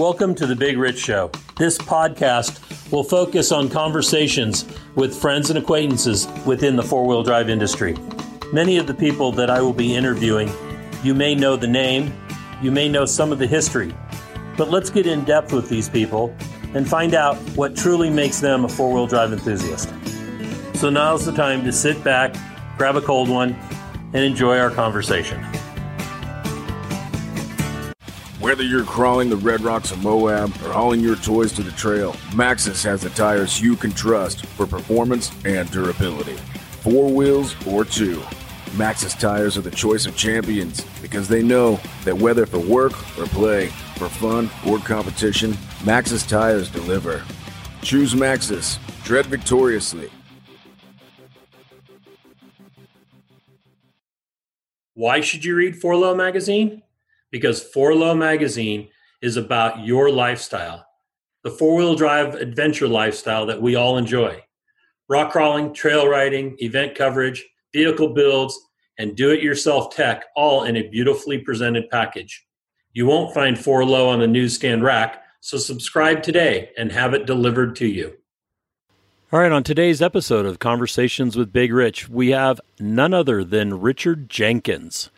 Welcome to the Big Rich Show. This podcast will focus on conversations with friends and acquaintances within the four wheel drive industry. Many of the people that I will be interviewing, you may know the name, you may know some of the history, but let's get in depth with these people and find out what truly makes them a four wheel drive enthusiast. So now's the time to sit back, grab a cold one, and enjoy our conversation. Whether you're crawling the Red Rocks of Moab or hauling your toys to the trail, Maxxis has the tires you can trust for performance and durability. Four wheels or two, Maxxis tires are the choice of champions because they know that whether for work or play, for fun or competition, Maxxis tires deliver. Choose Maxxis. Tread victoriously. Why should you read Four Low magazine? Because Four Low magazine is about your lifestyle, the four wheel drive adventure lifestyle that we all enjoy. Rock crawling, trail riding, event coverage, vehicle builds, and do it yourself tech all in a beautifully presented package. You won't find Four Low on the newsstand rack, so subscribe today and have it delivered to you. All right, on today's episode of Conversations with Big Rich, we have none other than Richard Jenkins.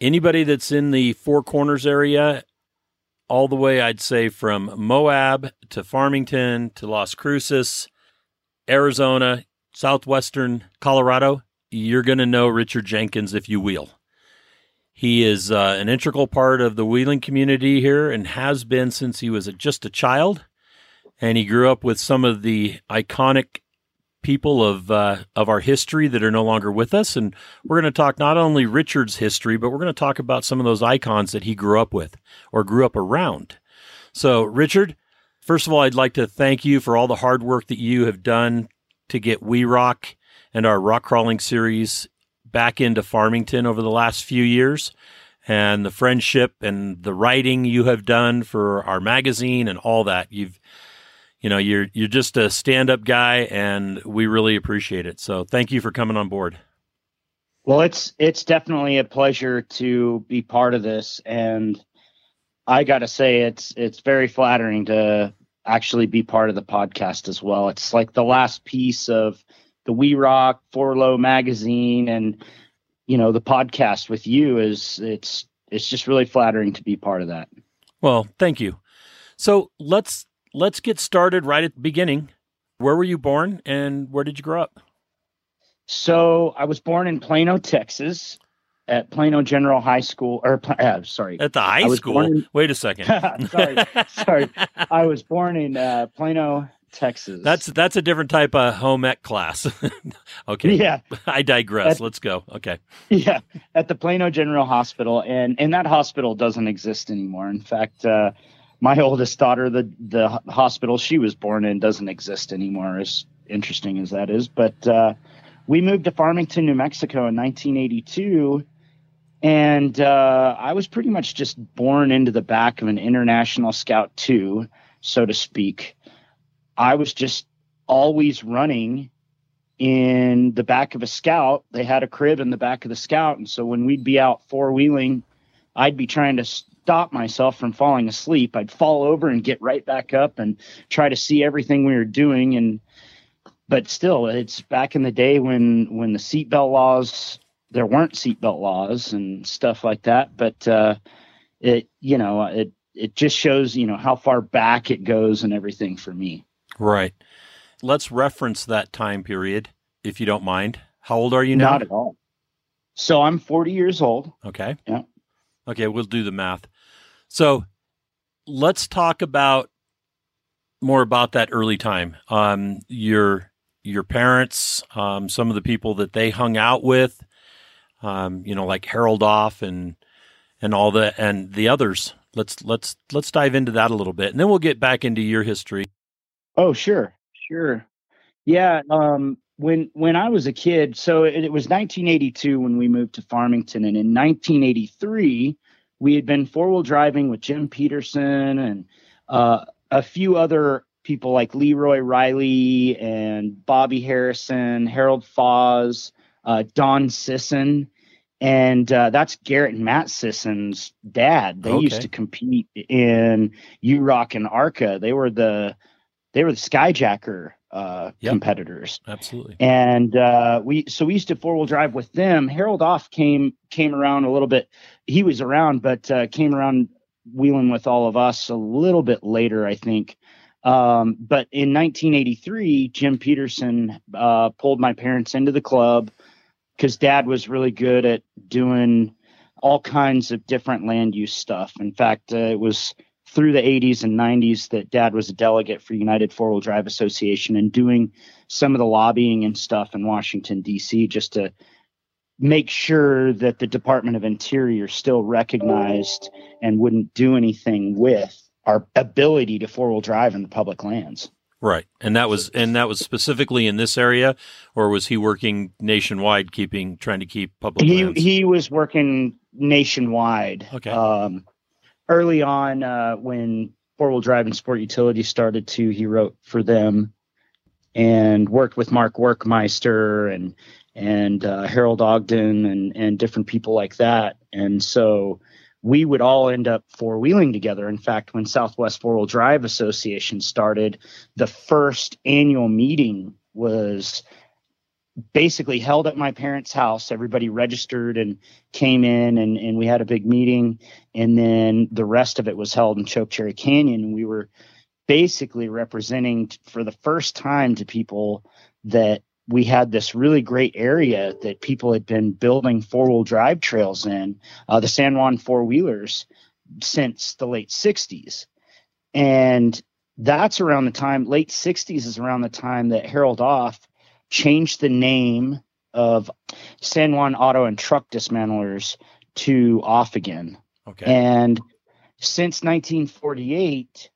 Anybody that's in the Four Corners area, all the way, I'd say, from Moab to Farmington to Las Cruces, Arizona, southwestern Colorado, you're going to know Richard Jenkins if you wheel. He is uh, an integral part of the wheeling community here and has been since he was just a child and he grew up with some of the iconic people of uh, of our history that are no longer with us. And we're going to talk not only Richard's history, but we're going to talk about some of those icons that he grew up with or grew up around. So, Richard, first of all, I'd like to thank you for all the hard work that you have done to get We Rock and our rock crawling series back into Farmington over the last few years and the friendship and the writing you have done for our magazine and all that. You've you know, you're you're just a stand-up guy, and we really appreciate it. So thank you for coming on board. Well, it's it's definitely a pleasure to be part of this, and I got to say it's it's very flattering to actually be part of the podcast as well. It's like the last piece of the We Rock Four Low magazine, and you know the podcast with you is it's it's just really flattering to be part of that. Well, thank you. So let's let's get started right at the beginning. Where were you born and where did you grow up? So I was born in Plano, Texas, at Plano General High School. Or uh, sorry, at the high school. In, Wait a second. sorry, sorry. I was born in uh, Plano, Texas. That's that's a different type of home ec class. okay. Yeah. I digress. At, Let's go. Okay. Yeah, at the Plano General Hospital, and and that hospital doesn't exist anymore. In fact. Uh, my oldest daughter, the the hospital she was born in doesn't exist anymore. As interesting as that is, but uh, we moved to Farmington, New Mexico, in 1982, and uh, I was pretty much just born into the back of an International Scout too, so to speak. I was just always running in the back of a Scout. They had a crib in the back of the Scout, and so when we'd be out four wheeling, I'd be trying to stop myself from falling asleep. I'd fall over and get right back up and try to see everything we were doing. And but still, it's back in the day when when the seatbelt laws there weren't seatbelt laws and stuff like that. But uh, it you know it it just shows you know how far back it goes and everything for me. Right. Let's reference that time period if you don't mind. How old are you now? Not at all. So I'm 40 years old. Okay. Yeah. Okay, we'll do the math. So let's talk about more about that early time. Um, your your parents, um, some of the people that they hung out with, um, you know, like Harold Off and and all the and the others. Let's let's let's dive into that a little bit, and then we'll get back into your history. Oh, sure, sure, yeah. Um, when when I was a kid, so it, it was 1982 when we moved to Farmington, and in 1983 we had been four wheel driving with Jim Peterson and uh, a few other people like Leroy Riley and Bobby Harrison, Harold Foz, uh, Don Sisson. and uh, that's Garrett and Matt Sisson's dad. They Okay. used to compete in U Rock and Arca. They were the they were the Skyjacker uh, Yep. competitors, Absolutely. and uh, we so we used to four wheel drive with them. Harold Off came came around a little bit. He was around, but uh, came around wheeling with all of us a little bit later, I think. Um, but in 1983, Jim Peterson uh, pulled my parents into the club because Dad was really good at doing all kinds of different land use stuff. In fact, uh, it was through the 80s and 90s that Dad was a delegate for United Four Wheel Drive Association and doing some of the lobbying and stuff in Washington D.C. just to make sure that the Department of Interior still recognized and wouldn't do anything with our ability to four wheel drive in the public lands. Right. And that was and that was specifically in this area or was he working nationwide keeping trying to keep public He lands? he was working nationwide. Okay. Um, early on, uh, when four wheel drive and sport utility started to, he wrote for them and worked with Mark Workmeister and and uh, Harold Ogden and and different people like that. And so we would all end up four wheeling together. In fact, when Southwest Four Wheel Drive Association started, the first annual meeting was basically held at my parents' house. Everybody registered and came in, and, and we had a big meeting. And then the rest of it was held in Chokecherry Canyon. We were basically representing t- for the first time to people that we had this really great area that people had been building four wheel drive trails in, uh, the San Juan four wheelers, since the late 60s. And that's around the time, late 60s is around the time that Harold Off changed the name of San Juan Auto and Truck Dismantlers to Off again. okay. And since 1948,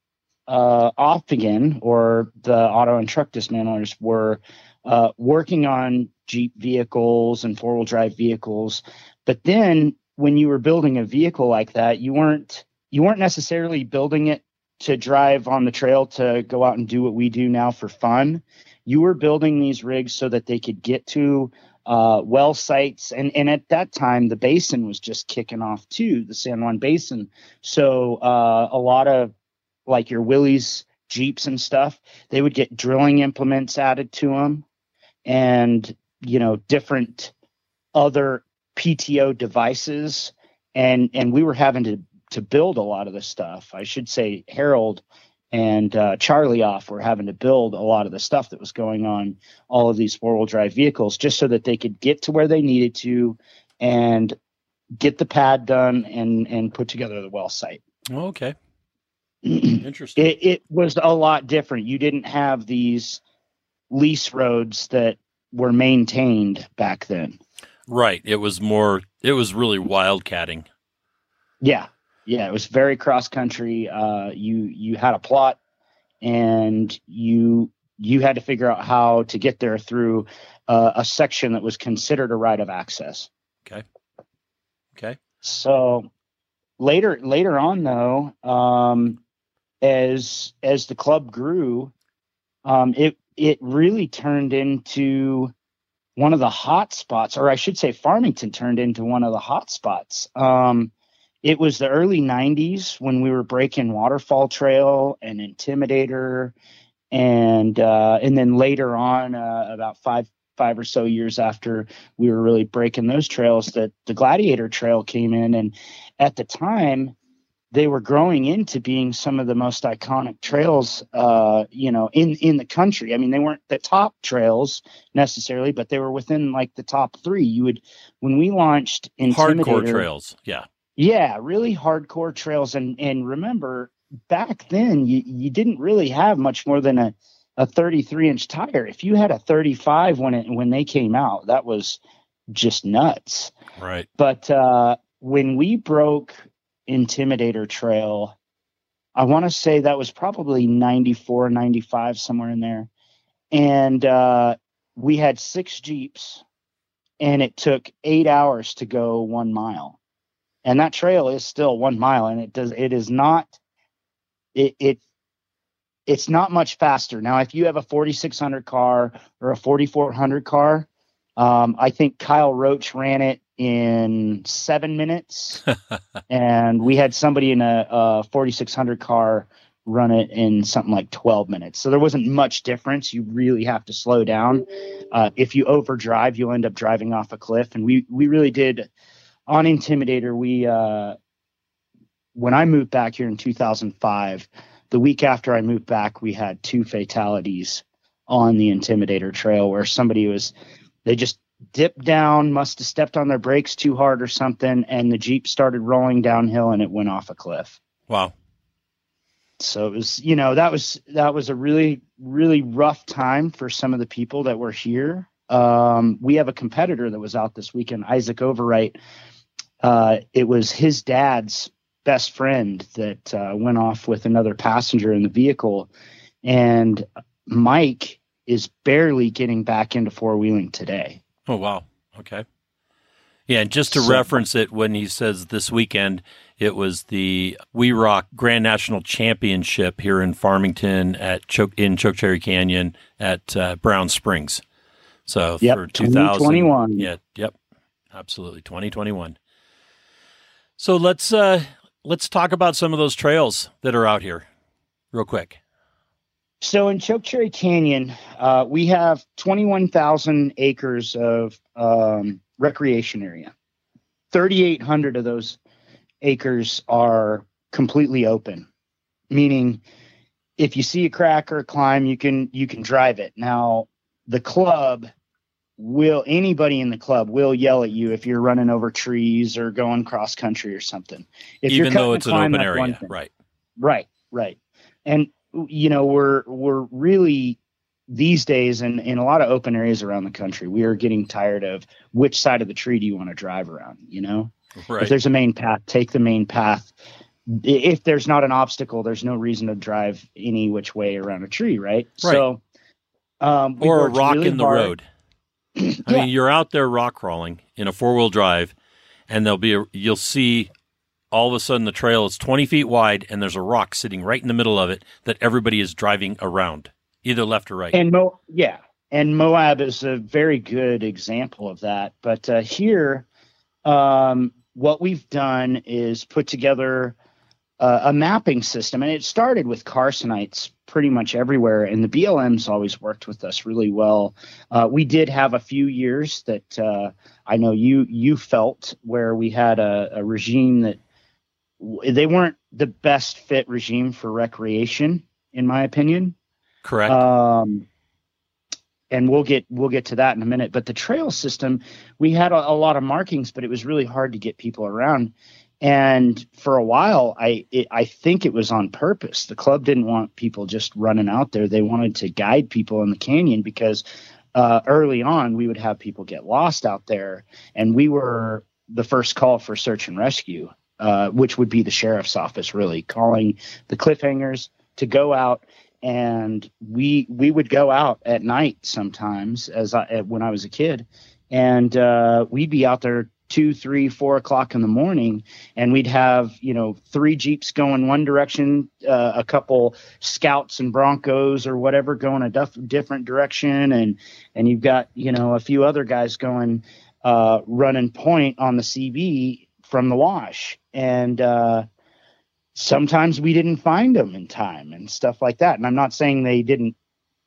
uh, Off again, or the auto and truck dismantlers, were uh, working on Jeep vehicles and four wheel drive vehicles. But then when you were building a vehicle like that, you weren't you weren't necessarily building it to drive on the trail to go out and do what we do now for fun. You were building these rigs so that they could get to uh, well sites, and and at that time the basin was just kicking off too, the San Juan Basin. So uh, a lot of like your Willys Jeeps and stuff, they would get drilling implements added to them, and you know different other PTO devices, and and we were having to to build a lot of the stuff. I should say Harold and uh, Charlie off were having to build a lot of the stuff that was going on all of these four wheel drive vehicles just so that they could get to where they needed to and get the pad done and and put together the well site. Okay. it, Interesting. it was a lot different. You didn't have these lease roads that were maintained back then. right. It was more it was really wildcatting. Yeah, yeah, it was very cross country. Uh, you you had a plot, and you you had to figure out how to get there through uh, a section that was considered a right of access. Okay. Okay. So later later on though, um, as as the club grew, um, it it really turned into one of the hot spots, or I should say, Farmington turned into one of the hot spots. Um, it was the early '90s when we were breaking Waterfall Trail and Intimidator, and uh, and then later on, uh, about five five or so years after we were really breaking those trails, that the Gladiator Trail came in, and at the time they were growing into being some of the most iconic trails, uh, you know, in in the country. I mean, they weren't the top trails necessarily, but they were within like the top three. You would when we launched Hardcore Intimidator, trails. Yeah. yeah, really hardcore trails. And and remember, back then you you didn't really have much more than a a 33 inch tire. If you had a 35 when it when they came out, that was just nuts. Right. But uh, when we broke Intimidator Trail, I want to say that was probably 94, 95, somewhere in there. And uh, we had six Jeeps, and it took eight hours to go one mile. And that trail is still one mile, and it does it is not it it it's not much faster. Now, if you have a 4600 car or a 4400 car, um, I think Kyle Roach ran it in seven minutes, and we had somebody in a, a 4600 car run it in something like 12 minutes. So there wasn't much difference. You really have to slow down. Uh, if you overdrive, you'll end up driving off a cliff. And we we really did on Intimidator. We uh, when I moved back here in 2005, the week after I moved back, we had two fatalities on the Intimidator trail where somebody was they just dipped down, must have stepped on their brakes too hard or something, and the Jeep started rolling downhill and it went off a cliff. Wow. So it was, you know, that was that was a really really rough time for some of the people that were here. Um, we have a competitor that was out this weekend, Isaac Overwright. Uh, it was his dad's best friend that uh, went off with another passenger in the vehicle, and Mike is barely getting back into four wheeling today. Oh wow. Okay. Yeah, and just to So- reference it, when he says this weekend, it was the We Rock Grand National Championship here in Farmington at Choke in Chokecherry Canyon at uh, Brown Springs. So Yep, for 2000, 2021. yeah, yep, absolutely, 2021. So let's uh, let's talk about some of those trails that are out here, real quick. So in Chokecherry Canyon, uh, we have 21,000 acres of um, recreation area. 3,800 of those acres are completely open, meaning if you see a crack or a climb, you can you can drive it. Now the club will anybody in the club will yell at you if you're running over trees or going cross country or something. If Even though it's an open area, thing. right? Right, right. And you know, we're we're really these days in, in a lot of open areas around the country, we are getting tired of which side of the tree do you want to drive around, you know? Right. If there's a main path, take the main path. If there's not an obstacle, there's no reason to drive any which way around a tree, right? Right. So um or a rock really in the hard. road. I Yeah. mean, you're out there rock crawling in a four wheel drive, and there'll be a, you'll see all of a sudden the trail is 20 feet wide, and there's a rock sitting right in the middle of it that everybody is driving around, either left or right. And Mo, yeah, and Moab is a very good example of that. But uh, here, um, what we've done is put together uh, a mapping system, and it started with Carsonites pretty much everywhere, and the BLM's always worked with us really well. Uh, we did have a few years that uh, I know you you felt where we had a, a regime that they weren't the best fit regime for recreation, in my opinion. Correct. Um, and we'll get we'll get to that in a minute. But the trail system, we had a, a lot of markings, but it was really hard to get people around. And for a while, I it, I think it was on purpose. The club didn't want people just running out there. They wanted to guide people in the canyon because uh, early on we would have people get lost out there, and we were the first call for search and rescue, uh, which would be the sheriff's office, really calling the cliffhangers to go out. And we we would go out at night sometimes as I when I was a kid, and uh, we'd be out there two, three, four o'clock in the morning, and we'd have you know three jeeps going one direction, uh, a couple scouts and broncos or whatever going a different direction, and and you've got you know a few other guys going uh, running point on the CB from the wash, and uh, sometimes we didn't find them in time and stuff like that. And I'm not saying they didn't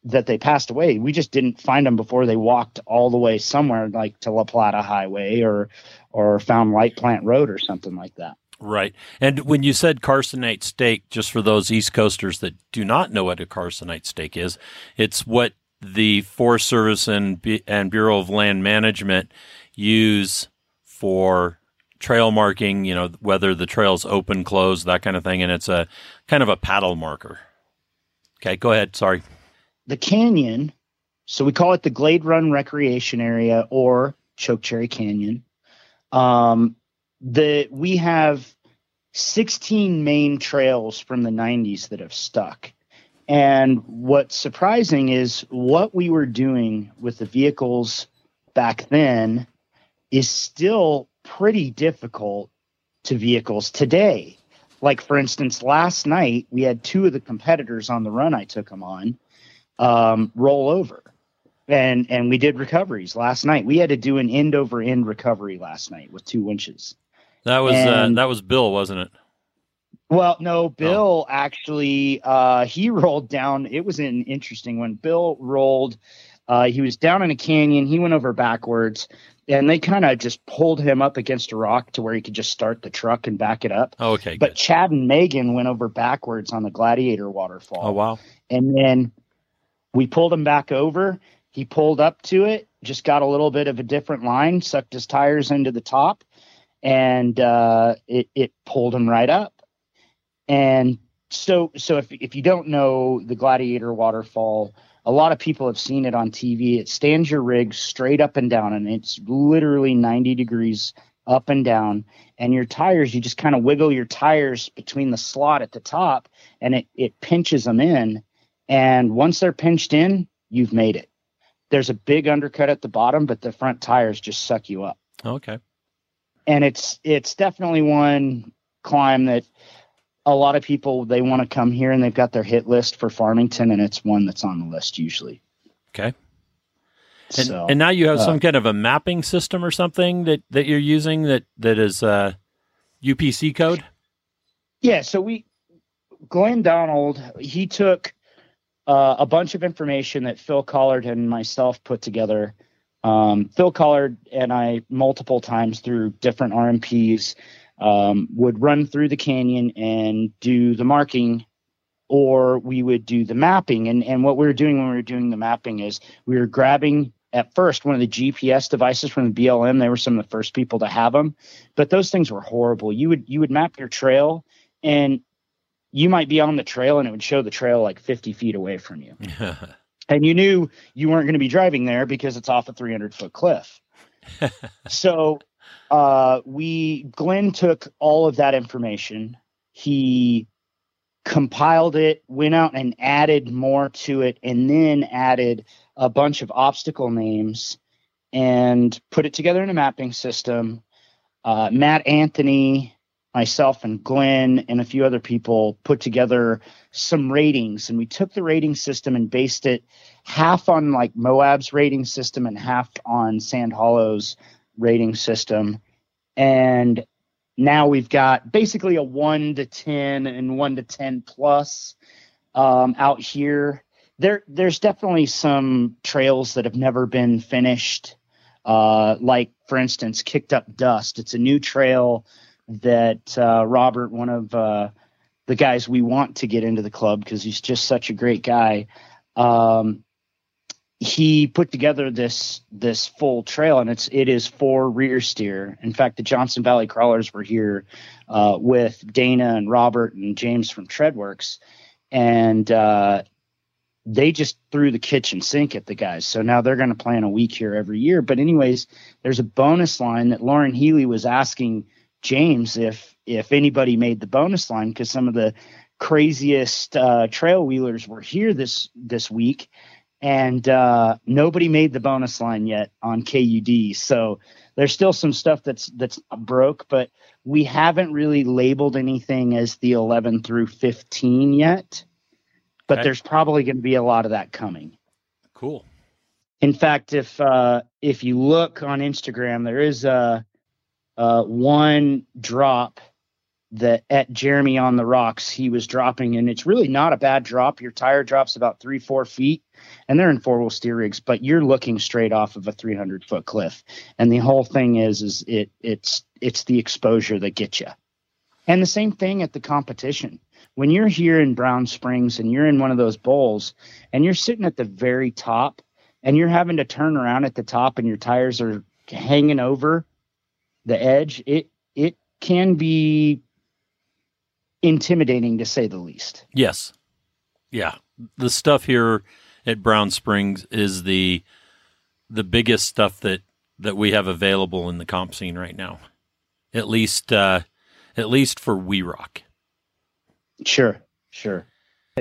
that they passed away. We just didn't find them before they walked all the way somewhere like to La Plata Highway or or found Light Plant Road or something like that. Right. And when you said Carsonite stake, just for those East Coasters that do not know what a Carsonite stake is, it's what the Forest Service and, and Bureau of Land Management use for trail marking, you know, whether the trail's open, closed, that kind of thing. And it's a kind of a paddle marker. Okay, go ahead. Sorry. The canyon, so we call it the Glade Run Recreation Area or Chokecherry Canyon. Um, the we have 16 main trails from the 90s that have stuck. And what's surprising is what we were doing with the vehicles back then is still pretty difficult to vehicles today. Like, for instance, last night we had two of the competitors on the run I took them on um, roll over. and and we did recoveries last night. We had to do an end over end recovery last night with two winches. That was uh, that was Bill, wasn't it? Well, no, Bill oh. actually uh, he rolled down. It was an interesting one. Bill rolled. Uh, he was down in a canyon. He went over backwards, and they kind of just pulled him up against a rock to where he could just start the truck and back it up. Oh, okay. But good. Chad and Megan went over backwards on the Gladiator waterfall. Oh wow! And then we pulled him back over. He pulled up to it, just got a little bit of a different line, sucked his tires into the top, and uh, it it pulled him right up. And so so if if you don't know the Gladiator waterfall, a lot of people have seen it on TV. It stands your rig straight up and down, and it's literally 90 degrees up and down. And your tires, you just kind of wiggle your tires between the slot at the top, and it it pinches them in. And once they're pinched in, you've made it. There's a big undercut at the bottom, but the front tires just suck you up. Okay. And it's it's definitely one climb that a lot of people they want to come here and they've got their hit list for Farmington and it's one that's on the list usually. Okay. And, so, and now you have uh, some kind of a mapping system or something that, that you're using that, that is uh, UPC code? Yeah. So we, Glenn Donald, he took uh, a bunch of information that Phil Collard and myself put together. Um, Phil Collard and I, multiple times through different RMPs, um, would run through the canyon and do the marking, or we would do the mapping. And, and what we were doing when we were doing the mapping is we were grabbing at first one of the GPS devices from the BLM. They were some of the first people to have them, but those things were horrible. You would you would map your trail and you might be on the trail and it would show the trail like 50 feet away from you. and you knew you weren't going to be driving there because it's off a 300 foot cliff. so uh, we, Glenn took all of that information. He compiled it, went out and added more to it, and then added a bunch of obstacle names and put it together in a mapping system. Uh, Matt Anthony myself and Glenn and a few other people put together some ratings and we took the rating system and based it half on like Moab's rating system and half on Sand Hollow's rating system. And now we've got basically a one to 10 and one to 10 plus um, out here. There, there's definitely some trails that have never been finished. Uh, like for instance, kicked up dust. It's a new trail that uh, Robert, one of uh, the guys we want to get into the club because he's just such a great guy. Um, he put together this this full trail, and it's it is for rear steer. In fact, the Johnson Valley Crawlers were here uh, with Dana and Robert and James from Treadworks, and uh, they just threw the kitchen sink at the guys. So now they're going to plan a week here every year. But anyways, there's a bonus line that Lauren Healy was asking James if if anybody made the bonus line because some of the craziest uh, trail wheelers were here this this week, and uh, nobody made the bonus line yet on KUD. So there's still some stuff that's that's broke, but we haven't really labeled anything as the 11 through 15 yet. But okay. there's probably going to be a lot of that coming. Cool. In fact, if uh, if you look on Instagram, there is a uh, one drop that at Jeremy on the rocks he was dropping, and it's really not a bad drop. Your tire drops about three, four feet, and they're in four wheel steer rigs, but you're looking straight off of a 300 foot cliff. And the whole thing is, is it it's it's the exposure that gets you. And the same thing at the competition. When you're here in Brown Springs and you're in one of those bowls and you're sitting at the very top and you're having to turn around at the top and your tires are hanging over the edge, it it can be intimidating to say the least. Yes. Yeah. The stuff here at Brown Springs is the the biggest stuff that that we have available in the comp scene right now. At least uh at least for We Rock. Sure, sure.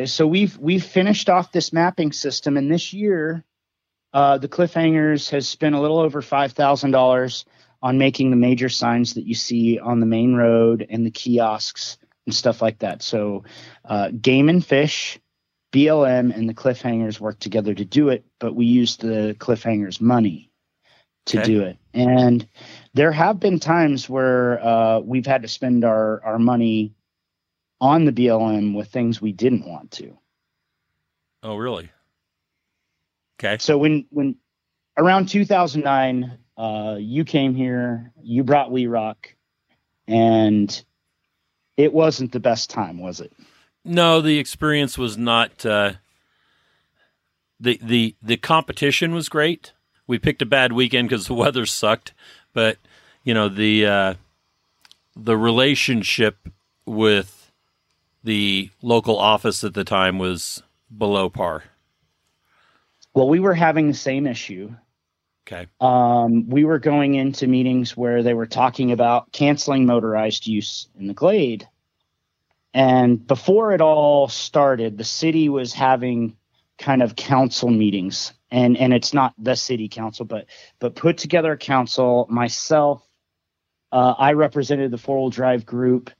So we've we've finished off this mapping system and this year uh, the Cliffhangers has spent a little over five thousand dollars on making the major signs that you see on the main road and the kiosks and stuff like that. So, uh, game and fish, BLM and the cliffhangers worked together to do it, but we used the cliffhangers money to Okay. do it. And there have been times where uh, we've had to spend our, our money on the BLM with things we didn't want to. Oh, really? Okay. So when when around 2009, uh, you came here, you brought We Rock, and it wasn't the best time, was it? No, the experience was not. Uh, the the the competition was great. We picked a bad weekend because the weather sucked, but you know the uh, the relationship with the local office at the time was below par. Well, we were having the same issue. Okay. Um, we were going into meetings where they were talking about canceling motorized use in the Glade. And before it all started, the city was having kind of council meetings. And, and it's not the city council, but but put together a council. Myself, uh, I represented the four wheel drive group.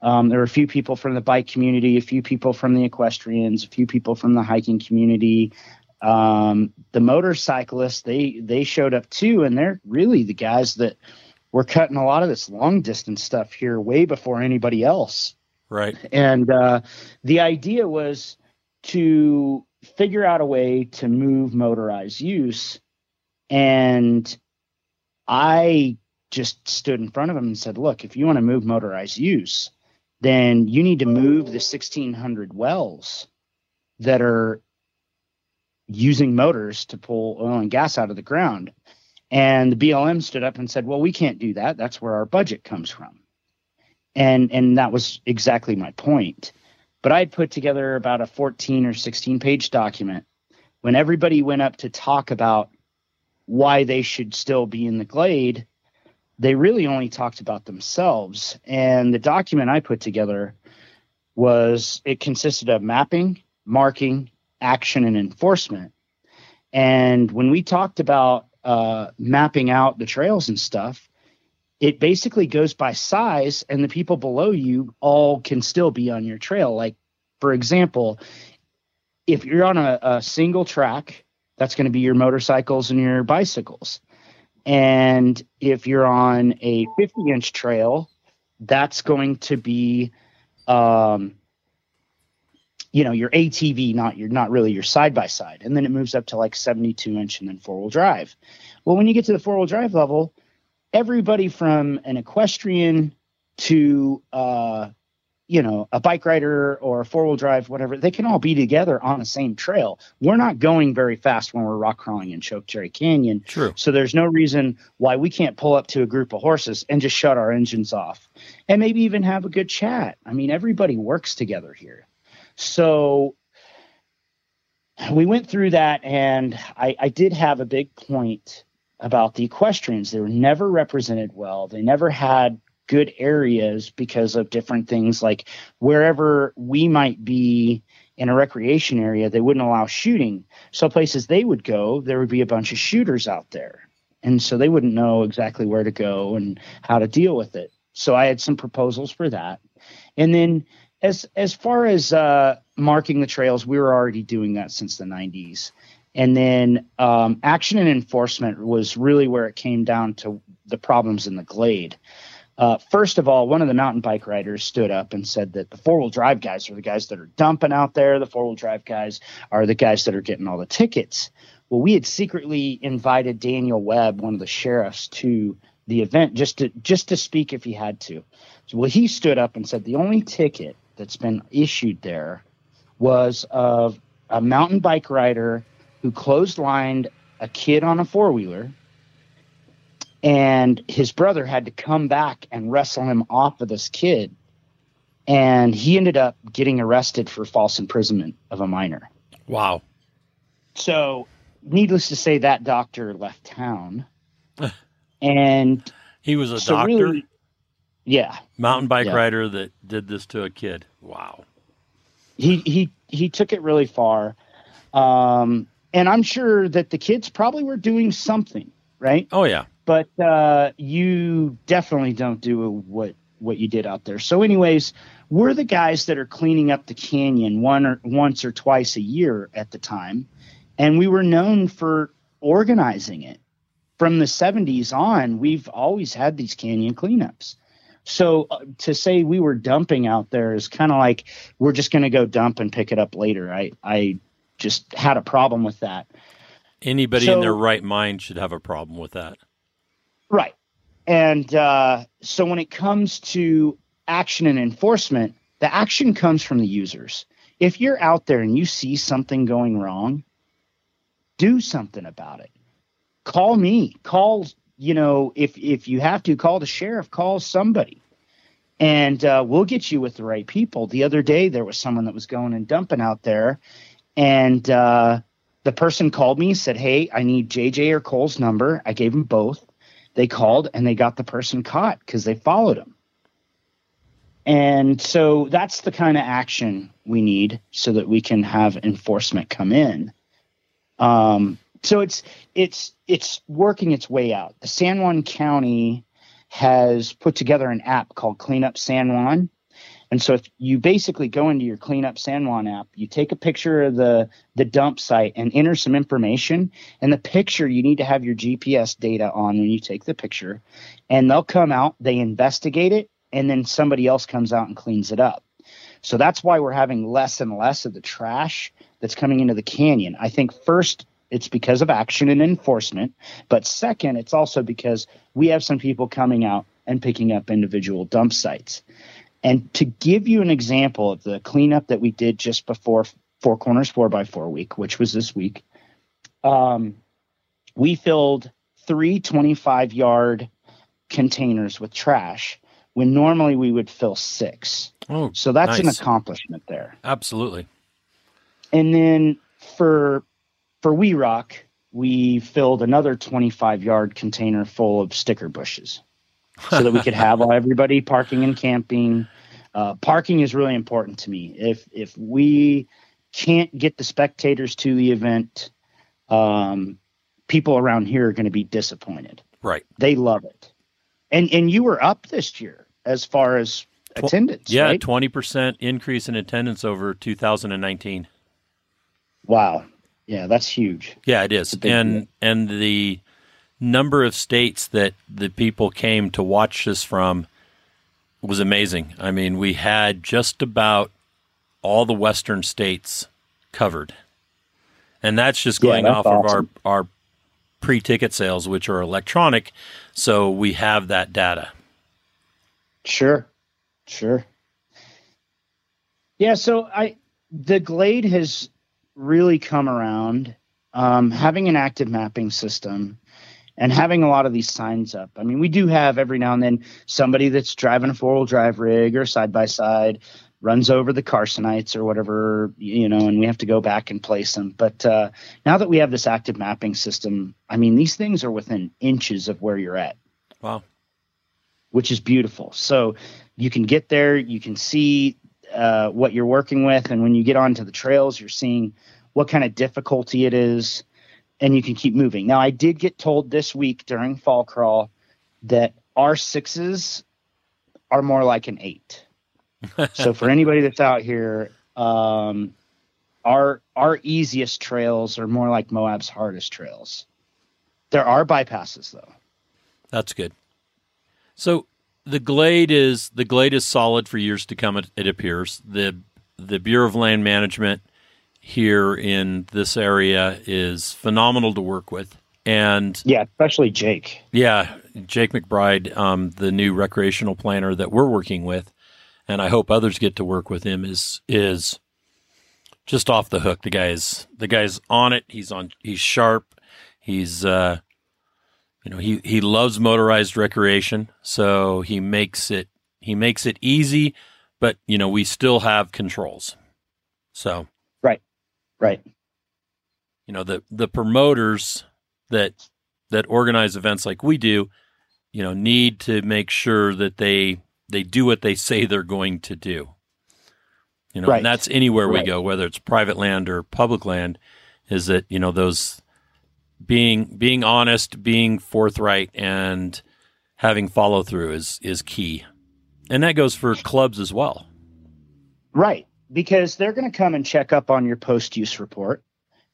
Um, there were a few people from the bike community, a few people from the equestrians, a few people from the hiking community. Um, the motorcyclists they they showed up too, and they're really the guys that were cutting a lot of this long distance stuff here way before anybody else. Right. And uh, the idea was to figure out a way to move motorized use. And I just stood in front of him and said, look, if you want to move motorized use, then you need to move the 1600 wells that are using motors to pull oil and gas out of the ground. And the BLM stood up and said, well, we can't do that. That's where our budget comes from. And, and that was exactly my point. But I had put together about a 14 or 16 page document when everybody went up to talk about why they should still be in the glade. They really only talked about themselves. And the document I put together was it consisted of mapping, marking, action, and enforcement. And when we talked about uh, mapping out the trails and stuff, it basically goes by size, and the people below you all can still be on your trail. Like, for example, if you're on a, a single track, that's going to be your motorcycles and your bicycles. And if you're on a 50 inch trail, that's going to be, um, you know, your ATV, not your, not really your side by side. And then it moves up to like 72 inch and then four wheel drive. Well, when you get to the four wheel drive level, everybody from an equestrian to, uh, you know, a bike rider or a four wheel drive, whatever, they can all be together on the same trail. We're not going very fast when we're rock crawling in Chokecherry Canyon. True. So there's no reason why we can't pull up to a group of horses and just shut our engines off and maybe even have a good chat. I mean, everybody works together here. So we went through that, and I, I did have a big point about the equestrians. They were never represented well. They never had good areas because of different things like wherever we might be in a recreation area, they wouldn't allow shooting. So places they would go, there would be a bunch of shooters out there. And so they wouldn't know exactly where to go and how to deal with it. So I had some proposals for that. And then as as far as uh, marking the trails, we were already doing that since the 90s. And then um, action and enforcement was really where it came down to the problems in the glade. Uh, first of all, one of the mountain bike riders stood up and said that the four wheel drive guys are the guys that are dumping out there. The four wheel drive guys are the guys that are getting all the tickets. Well, we had secretly invited Daniel Webb, one of the sheriffs, to the event just to just to speak if he had to. So, well, he stood up and said the only ticket that's been issued there was of a mountain bike rider who clotheslined a kid on a four wheeler and his brother had to come back and wrestle him off of this kid and he ended up getting arrested for false imprisonment of a minor Wow. so needless to say that doctor left town and He was a so doctor, really yeah mountain bike Yeah. rider that did this to a kid. Wow. he he he took it really far um and i'm sure that the kids probably were doing something right Oh yeah. but uh, you definitely don't do what what you did out there. So, anyways, we're the guys that are cleaning up the canyon one or once or twice a year at the time, and we were known for organizing it. From the 70s on, we've always had these canyon cleanups. So uh, to say we were dumping out there is kind of like we're just going to go dump and pick it up later. I I just had a problem with that. Anybody so, in their right mind should have a problem with that. Right. And uh, so when it comes to action and enforcement, the action comes from the users. If you're out there and you see something going wrong, do something about it. Call me. Call, you know, if if you have to, call the sheriff. Call somebody, and uh, we'll get you with the right people. The other day, there was someone that was going and dumping out there, and uh, the person called me said, "Hey, I need JJ or Cole's number." I gave them both. They called and they got the person caught because they followed him. And so that's the kind of action we need so that we can have enforcement come in. Um, so it's it's it's working its way out. The San Juan County has put together an app called Cleanup San Juan, and so if you basically go into your Cleanup San Juan app, you take a picture of the the dump site and enter some information. And the picture you need to have your GPS data on when you take the picture, and they'll come out, they investigate it, and then somebody else comes out and cleans it up. So that's why we're having less and less of the trash that's coming into the canyon. I think first it's because of action and enforcement, but second, it's also because we have some people coming out and picking up individual dump sites. And to give you an example of the cleanup that we did just before Four Corners 4 by 4 week, which was this week, um, we filled three 25 yard containers with trash when normally we would fill six. Oh, so that's nice. an accomplishment there. Absolutely. And then for for We Rock, we filled another 25 yard container full of sticker bushes so that we could have everybody parking and camping. Uh, parking is really important to me. If if we can't get the spectators to the event, um, people around here are going to be disappointed. Right. They love it. And and you were up this year as far as attendance. Yeah, twenty right? percent increase in attendance over 2019. Wow. Yeah, that's huge. Yeah, it is. And deal. and the number of states that the people came to watch this from was amazing. I mean, we had just about all the western states covered. And that's just going yeah, that's off awesome. of our our pre-ticket sales which are electronic, so we have that data. Sure. Sure. Yeah, so I the Glade has really come around. Um, having an active mapping system and having a lot of these signs up. I mean, we do have every now and then somebody that's driving a four wheel drive rig or side by side runs over the Carsonites or whatever, you know, and we have to go back and place them. But uh, now that we have this active mapping system, I mean, these things are within inches of where you're at. Wow. Which is beautiful. So you can get there, you can see uh, what you're working with, and when you get onto the trails, you're seeing what kind of difficulty it is and you can keep moving. Now, I did get told this week during fall crawl that R sixes are more like an eight. so for anybody that's out here, um, our our easiest trails are more like Moab's hardest trails. There are bypasses though. That's good. So the glade is the glade is solid for years to come. It, it appears the the Bureau of Land Management here in this area is phenomenal to work with. And yeah, especially Jake. Yeah, Jake McBride, um, the new recreational planner that we're working with, and I hope others get to work with him. Is is just off the hook. The guy's the guy's on it. He's on. He's sharp. He's uh, you know he he loves motorized recreation, so he makes it he makes it easy. But you know we still have controls. So Right. You know, the the promoters that that organize events like we do, you know, need to make sure that they they do what they say they're going to do. You know, right. and that's anywhere right. we go, whether it's private land or public land, is that, you know, those being being honest, being forthright and having follow through is is key. And that goes for clubs as well. Right. Because they're going to come and check up on your post use report.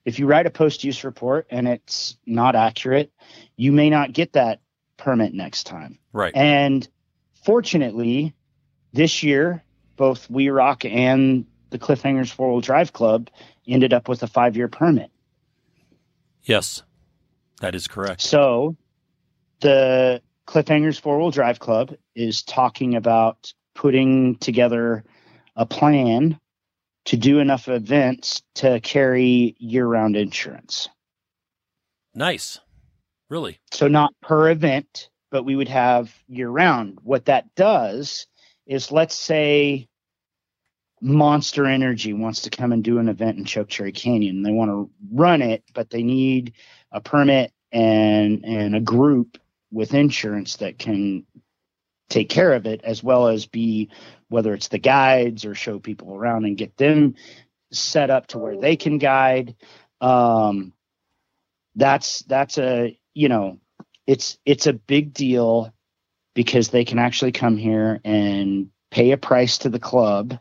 If you write a post use report and it's not accurate, you may not get that permit next time. Right. And fortunately, this year, both We Rock and the Cliffhangers Four Wheel Drive Club ended up with a five year permit. Yes, that is correct. So the Cliffhangers Four Wheel Drive Club is talking about putting together a plan to do enough events to carry year round insurance. Nice. Really? So, not per event, but we would have year round. What that does is, let's say Monster Energy wants to come and do an event in Chokecherry Canyon. They want to run it, but they need a permit and and a group with insurance that can take care of it, as well as be whether it's the guides or show people around and get them set up to where they can guide. Um, that's that's a you know it's it's a big deal because they can actually come here and pay a price to the club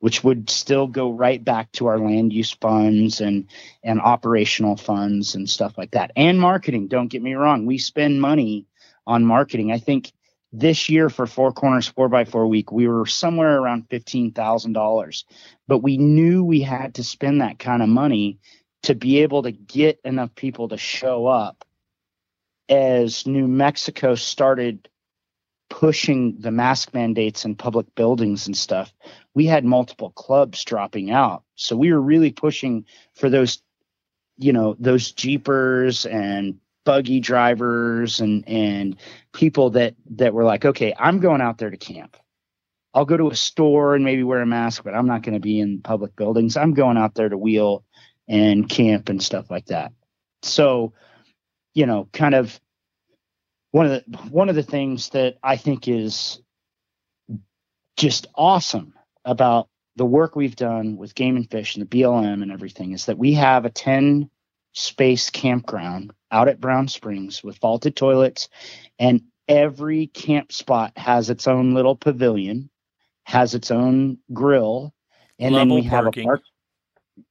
which would still go right back to our land use funds and and operational funds and stuff like that and marketing don't get me wrong we spend money on marketing i think this year for four corners four by four week we were somewhere around $15000 but we knew we had to spend that kind of money to be able to get enough people to show up as new mexico started pushing the mask mandates in public buildings and stuff, we had multiple clubs dropping out. So we were really pushing for those, you know, those jeepers and buggy drivers and and people that that were like, okay, I'm going out there to camp. I'll go to a store and maybe wear a mask, but I'm not going to be in public buildings. I'm going out there to wheel and camp and stuff like that. So, you know, kind of one of the one of the things that I think is just awesome about the work we've done with Game and Fish and the BLM and everything is that we have a 10 space campground out at Brown Springs with vaulted toilets and every camp spot has its own little pavilion, has its own grill, and level then we parking. have a park.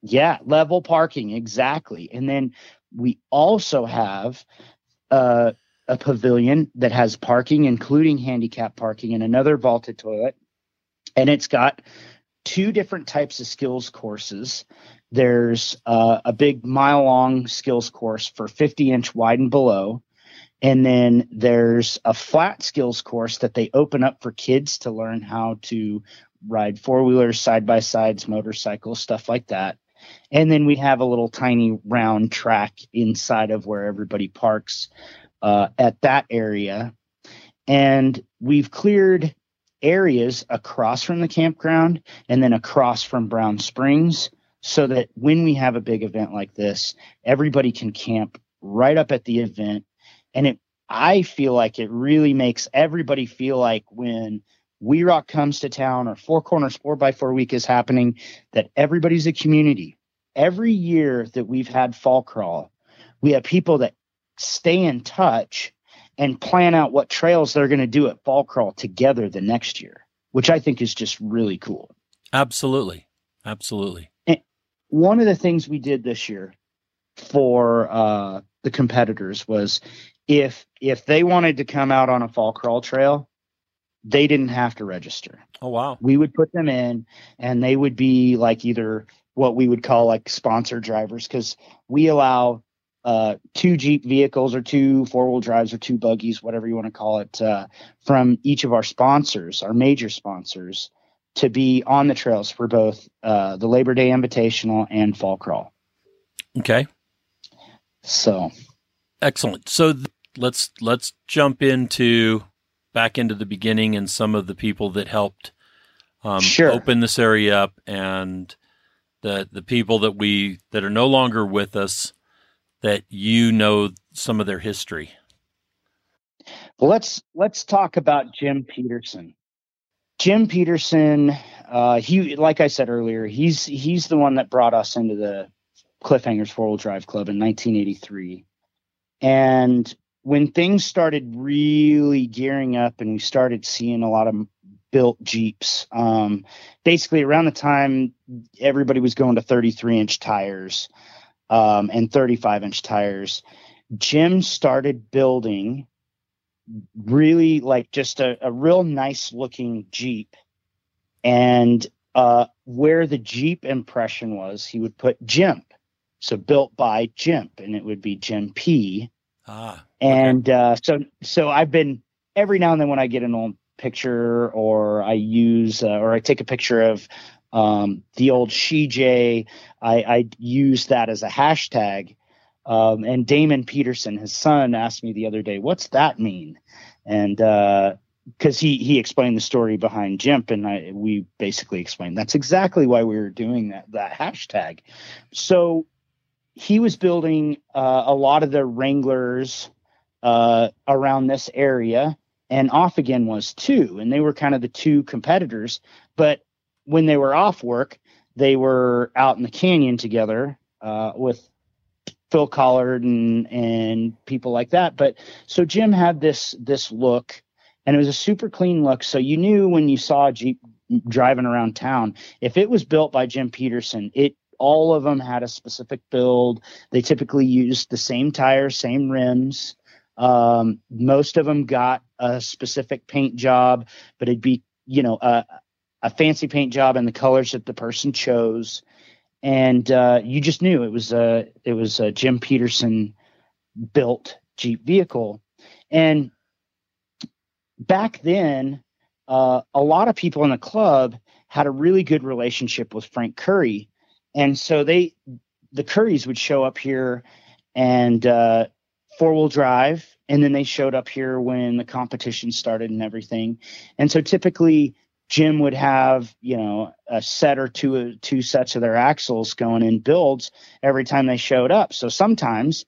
Yeah, level parking exactly. And then we also have uh a pavilion that has parking, including handicap parking, and another vaulted toilet. And it's got two different types of skills courses. There's uh, a big mile long skills course for 50 inch wide and below. And then there's a flat skills course that they open up for kids to learn how to ride four wheelers, side by sides, motorcycles, stuff like that. And then we have a little tiny round track inside of where everybody parks uh, at that area. And we've cleared areas across from the campground and then across from Brown Springs so that when we have a big event like this, everybody can camp right up at the event. And it, I feel like it really makes everybody feel like when We Rock comes to town or Four Corners 4x4 week is happening, that everybody's a community. Every year that we've had Fall Crawl, we have people that stay in touch and plan out what trails they're going to do at fall crawl together the next year, which I think is just really cool. Absolutely. Absolutely. One of the things we did this year for uh, the competitors was if if they wanted to come out on a fall crawl trail, they didn't have to register. Oh wow. We would put them in and they would be like either what we would call like sponsor drivers because we allow uh, two Jeep vehicles or two four wheel drives or two buggies, whatever you want to call it, uh, from each of our sponsors, our major sponsors, to be on the trails for both uh, the Labor Day Invitational and Fall Crawl. Okay. So. Excellent. So th- let's let's jump into back into the beginning and some of the people that helped um, sure. open this area up and the the people that we that are no longer with us that you know some of their history? Well, let's let's talk about Jim Peterson. Jim Peterson, uh, he like I said earlier, he's he's the one that brought us into the Cliffhangers Four Wheel Drive Club in 1983. And when things started really gearing up and we started seeing a lot of built Jeeps. Um, basically, around the time everybody was going to 33 inch tires um, and 35 inch tires, Jim started building really like just a, a real nice looking Jeep. And uh, where the Jeep impression was, he would put Jimp. So built by Jimp, and it would be Jim P. Ah. And uh, so, so I've been every now and then when I get an old picture or I use uh, or I take a picture of um, the old SheJ, I, I use that as a hashtag. Um, and Damon Peterson, his son, asked me the other day, "What's that mean?" And because uh, he he explained the story behind Jimp, and I, we basically explained that's exactly why we were doing that that hashtag. So he was building uh, a lot of the Wranglers uh, around this area, and Off Again was too, and they were kind of the two competitors. But when they were off work, they were out in the canyon together uh, with Phil Collard and and people like that. But so Jim had this this look, and it was a super clean look. So you knew when you saw a Jeep driving around town, if it was built by Jim Peterson, it all of them had a specific build. They typically used the same tires, same rims. Um, most of them got a specific paint job, but it'd be, you know, a, a fancy paint job and the colors that the person chose. And uh, you just knew it was a it was a Jim Peterson built Jeep vehicle. And back then, uh, a lot of people in the club had a really good relationship with Frank Curry and so they the Currys would show up here and uh, four wheel drive, and then they showed up here when the competition started and everything. And so typically Jim would have you know a set or two two sets of their axles going in builds every time they showed up. So sometimes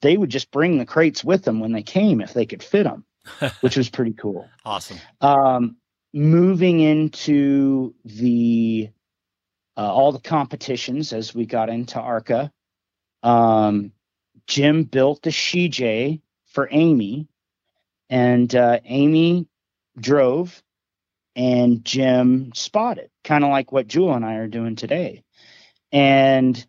they would just bring the crates with them when they came if they could fit them, which was pretty cool. Awesome. Um, moving into the uh, all the competitions as we got into ARCA. Um, Jim built the SheJ for Amy, and uh, Amy drove, and Jim spotted, kind of like what Jewel and I are doing today. And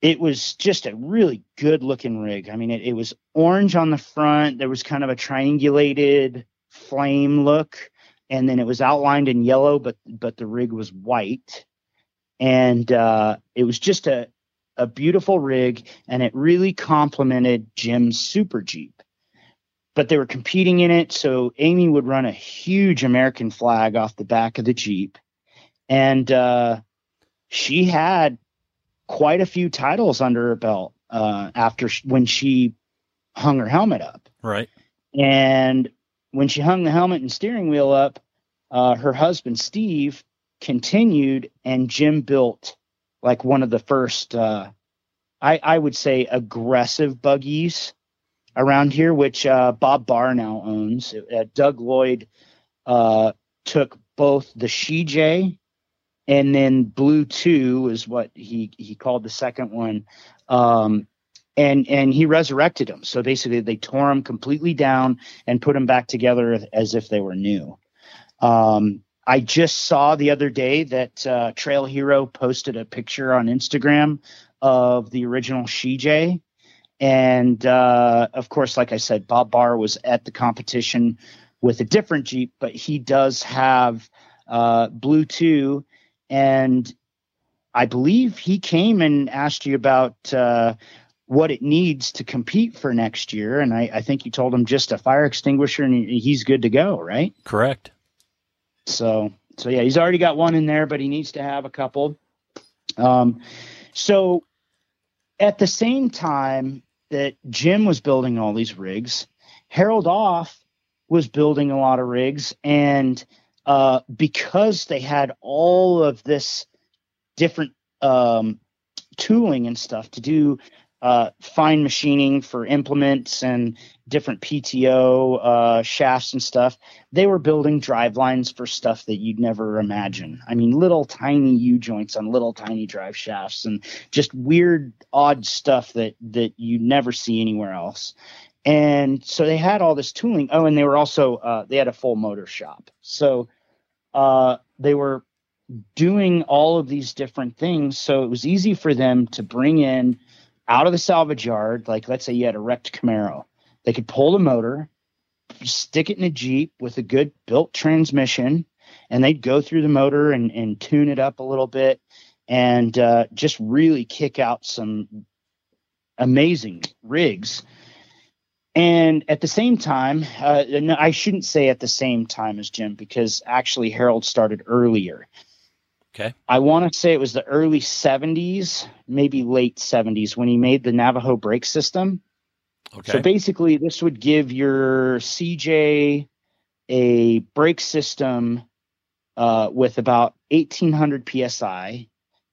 it was just a really good looking rig. I mean, it, it was orange on the front. There was kind of a triangulated flame look, and then it was outlined in yellow, but but the rig was white and uh, it was just a a beautiful rig, and it really complemented Jim's Super Jeep. But they were competing in it, so Amy would run a huge American flag off the back of the Jeep, and uh, she had quite a few titles under her belt uh, after sh- when she hung her helmet up. Right. And when she hung the helmet and steering wheel up, uh, her husband Steve continued and Jim built like one of the first uh, I, I would say aggressive buggies around here, which uh, Bob Barr now owns. Uh, Doug Lloyd uh, took both the SheJ and then Blue Two is what he he called the second one, um, and and he resurrected them. So basically, they tore them completely down and put them back together as if they were new. Um, I just saw the other day that uh, Trail Hero posted a picture on Instagram of the original SheJ. And uh, of course, like I said, Bob Barr was at the competition with a different Jeep, but he does have uh, Blue 2. And I believe he came and asked you about uh, what it needs to compete for next year. And I, I think you told him just a fire extinguisher and he's good to go, right? Correct. So so yeah, he's already got one in there, but he needs to have a couple. Um, so at the same time that Jim was building all these rigs, Harold Off was building a lot of rigs, and uh, because they had all of this different um, tooling and stuff to do uh, fine machining for implements and different PTO uh, shafts and stuff. They were building drive lines for stuff that you'd never imagine. I mean, little tiny U joints on little tiny drive shafts and just weird, odd stuff that that you never see anywhere else. And so they had all this tooling. Oh, and they were also uh, they had a full motor shop. So uh, they were doing all of these different things. So it was easy for them to bring in out of the salvage yard, like let's say you had a wrecked Camaro, they could pull the motor, stick it in a Jeep with a good built transmission, and they'd go through the motor and, and tune it up a little bit and uh, just really kick out some amazing rigs. And at the same time, uh, I shouldn't say at the same time as Jim because actually Harold started earlier. Okay. I want to say it was the early 70s, maybe late 70s when he made the Navajo brake system. Okay. So basically, this would give your CJ a brake system uh, with about 1800 psi.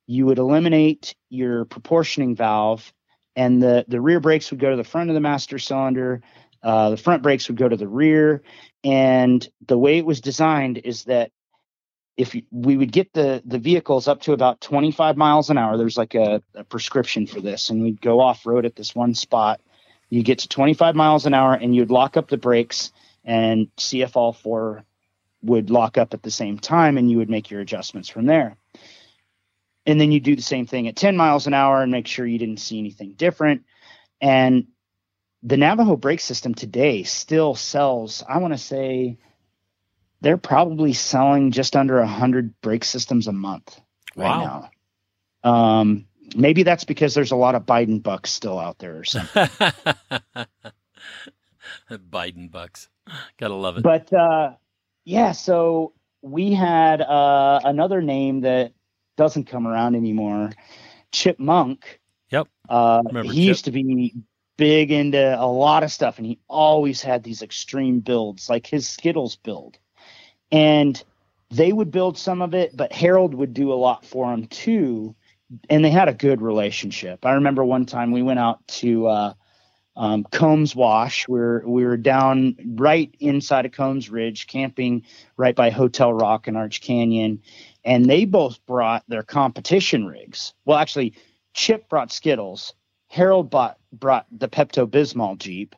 You would eliminate your proportioning valve, and the, the rear brakes would go to the front of the master cylinder. Uh, the front brakes would go to the rear. And the way it was designed is that if we would get the the vehicles up to about 25 miles an hour there's like a, a prescription for this and we'd go off road at this one spot. You get to 25 miles an hour and you'd lock up the brakes and see if all four would lock up at the same time and you would make your adjustments from there. And then you do the same thing at 10 miles an hour and make sure you didn't see anything different. And the navajo brake system today still sells i want to say they're probably selling just under a hundred brake systems a month right Wow. now. Um, maybe that's because there's a lot of Biden bucks still out there or something. Biden bucks. Gotta love it. but uh, yeah, so we had uh, another name that doesn't come around anymore, Chip Monk. Yep. Uh, he Chip. used to be big into a lot of stuff, and he always had these extreme builds, like his Skittles build. And they would build some of it, but Harold would do a lot for him too. And they had a good relationship. I remember one time we went out to uh, um, Combs Wash. We were, we were down right inside of Combs Ridge, camping right by Hotel Rock and Arch Canyon. And they both brought their competition rigs. Well, actually, Chip brought Skittles. Harold bought, brought the Pepto Bismol Jeep.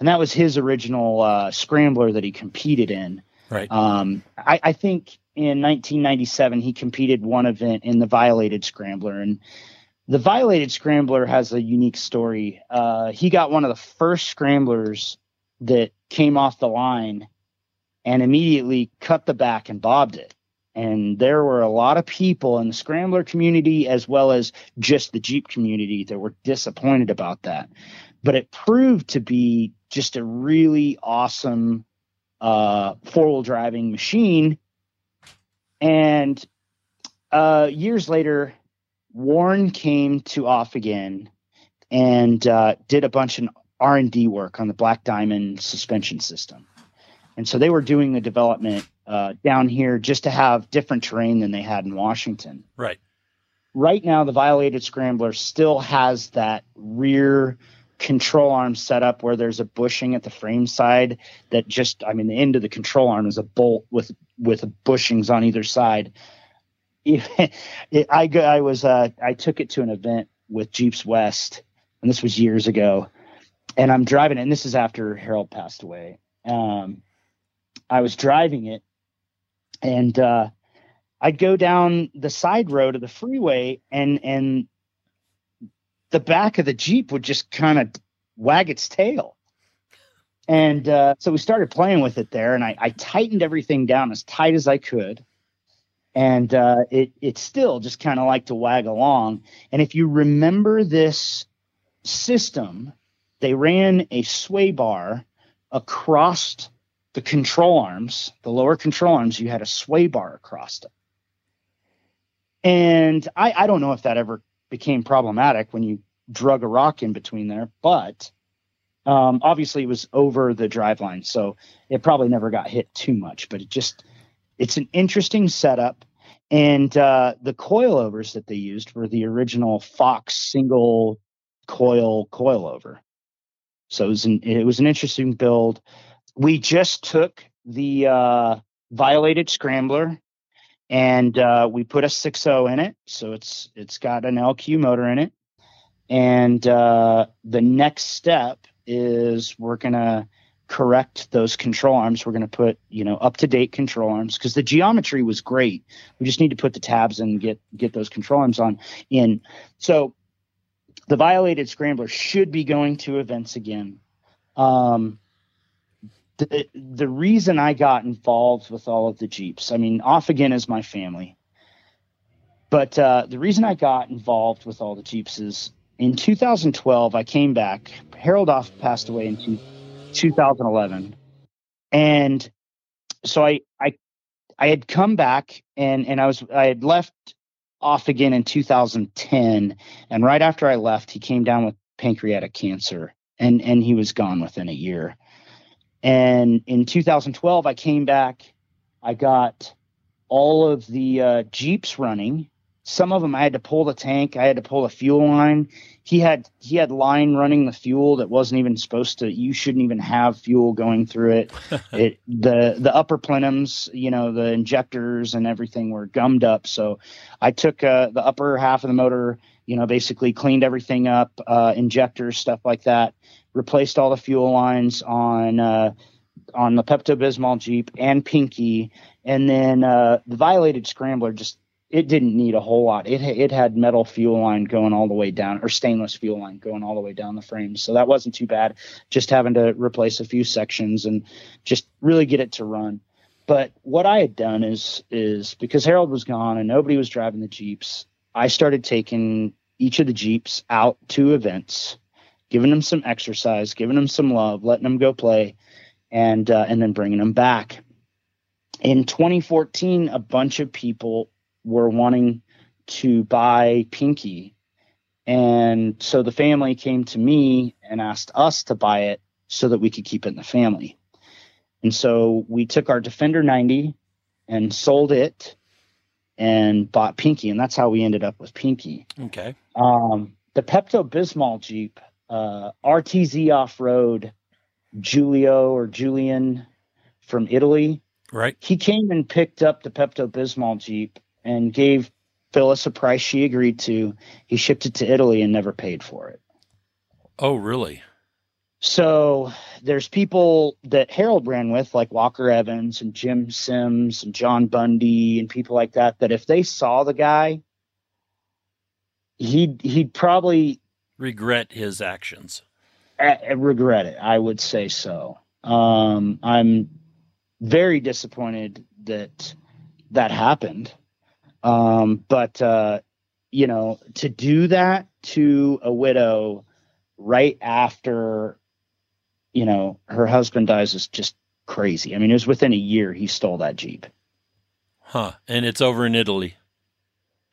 And that was his original uh, scrambler that he competed in. Right. Um, I, I think in 1997 he competed one event in the Violated Scrambler, and the Violated Scrambler has a unique story. Uh, he got one of the first scramblers that came off the line, and immediately cut the back and bobbed it. And there were a lot of people in the scrambler community as well as just the Jeep community that were disappointed about that. But it proved to be just a really awesome uh, four wheel driving machine. And uh, years later, Warren came to off again and uh, did a bunch of R and D work on the Black Diamond suspension system. And so they were doing the development uh, down here just to have different terrain than they had in Washington right. right now the violated scrambler still has that rear control arm set up where there's a bushing at the frame side that just i mean the end of the control arm is a bolt with with bushings on either side. I i was uh i took it to an event with jeeps west and this was years ago and i'm driving and this is after harold passed away. Um i was driving it and uh I'd go down the side road of the freeway and and the back of the Jeep would just kind of wag its tail. And uh, so we started playing with it there, and I, I tightened everything down as tight as I could. And uh, it it still just kind of like to wag along. And if you remember this system, they ran a sway bar across the control arms, the lower control arms. You had a sway bar across it. And I, I don't know if that ever became problematic when you drug a rock in between there, but um, obviously it was over the drive line, so it probably never got hit too much. But it just it's an interesting setup. And uh, the coilovers that they used were the original Fox single coil coilover. So it was an, it was an interesting build. We just took the uh, violated scrambler and uh, we put a 6.0 in it, so it's it's got an LQ motor in it. And uh, the next step is we're gonna correct those control arms. We're going to put, you know, up to date control arms because the geometry was great. We just need to put the tabs and get get those control arms on in. So the violated scrambler should be going to events again. Um, the the reason I got involved with all of the Jeeps, I mean, off again is my family. But uh, the reason I got involved with all the Jeeps is in 2012, I came back. Harold Off passed away in two, 2011, and so I I I had come back and and I was I had left off again in 2010, and right after I left, he came down with pancreatic cancer, and and he was gone within a year. And in 2012, I came back. I got all of the uh, Jeeps running some of them I had to pull the tank, I had to pull the fuel line. He had he had line running the fuel that wasn't even supposed to. You shouldn't even have fuel going through it. it the the upper plenums, you know, the injectors and everything were gummed up. So I took uh, the upper half of the motor, you know, basically cleaned everything up, uh, injectors, stuff like that. Replaced all the fuel lines on uh, on the Pepto Bismol Jeep and Pinky, and then uh, the violated scrambler just it didn't need a whole lot. It it had metal fuel line going all the way down, or stainless fuel line going all the way down the frame. So that wasn't too bad. Just having to replace a few sections and just really get it to run. But what I had done is is because Harold was gone and nobody was driving the Jeeps, I started taking each of the Jeeps out to events, giving them some exercise, giving them some love, letting them go play, and uh, and then bringing them back. In 2014, a bunch of people were wanting to buy Pinky. And so the family came to me and asked us to buy it so that we could keep it in the family. And so we took our Defender 90 and sold it and bought Pinky. And that's how we ended up with Pinky. Okay. Um, the Pepto Bismol Jeep, uh, RTZ off road, Julio or Julian from Italy. Right. He came and picked up the Pepto Bismol Jeep and gave Phyllis a price she agreed to. He shipped it to Italy and never paid for it. Oh, really? So there's people that Harold ran with, like Walker Evans and Jim Sims and John Bundy and people like that, that if they saw the guy, he'd he'd probably regret his actions. I regret it. I would say so. Um, I'm very disappointed that that happened. Um, but uh, you know, to do that to a widow right after you know her husband dies is just crazy. I mean, it was within a year he stole that Jeep. Huh. And it's over in Italy.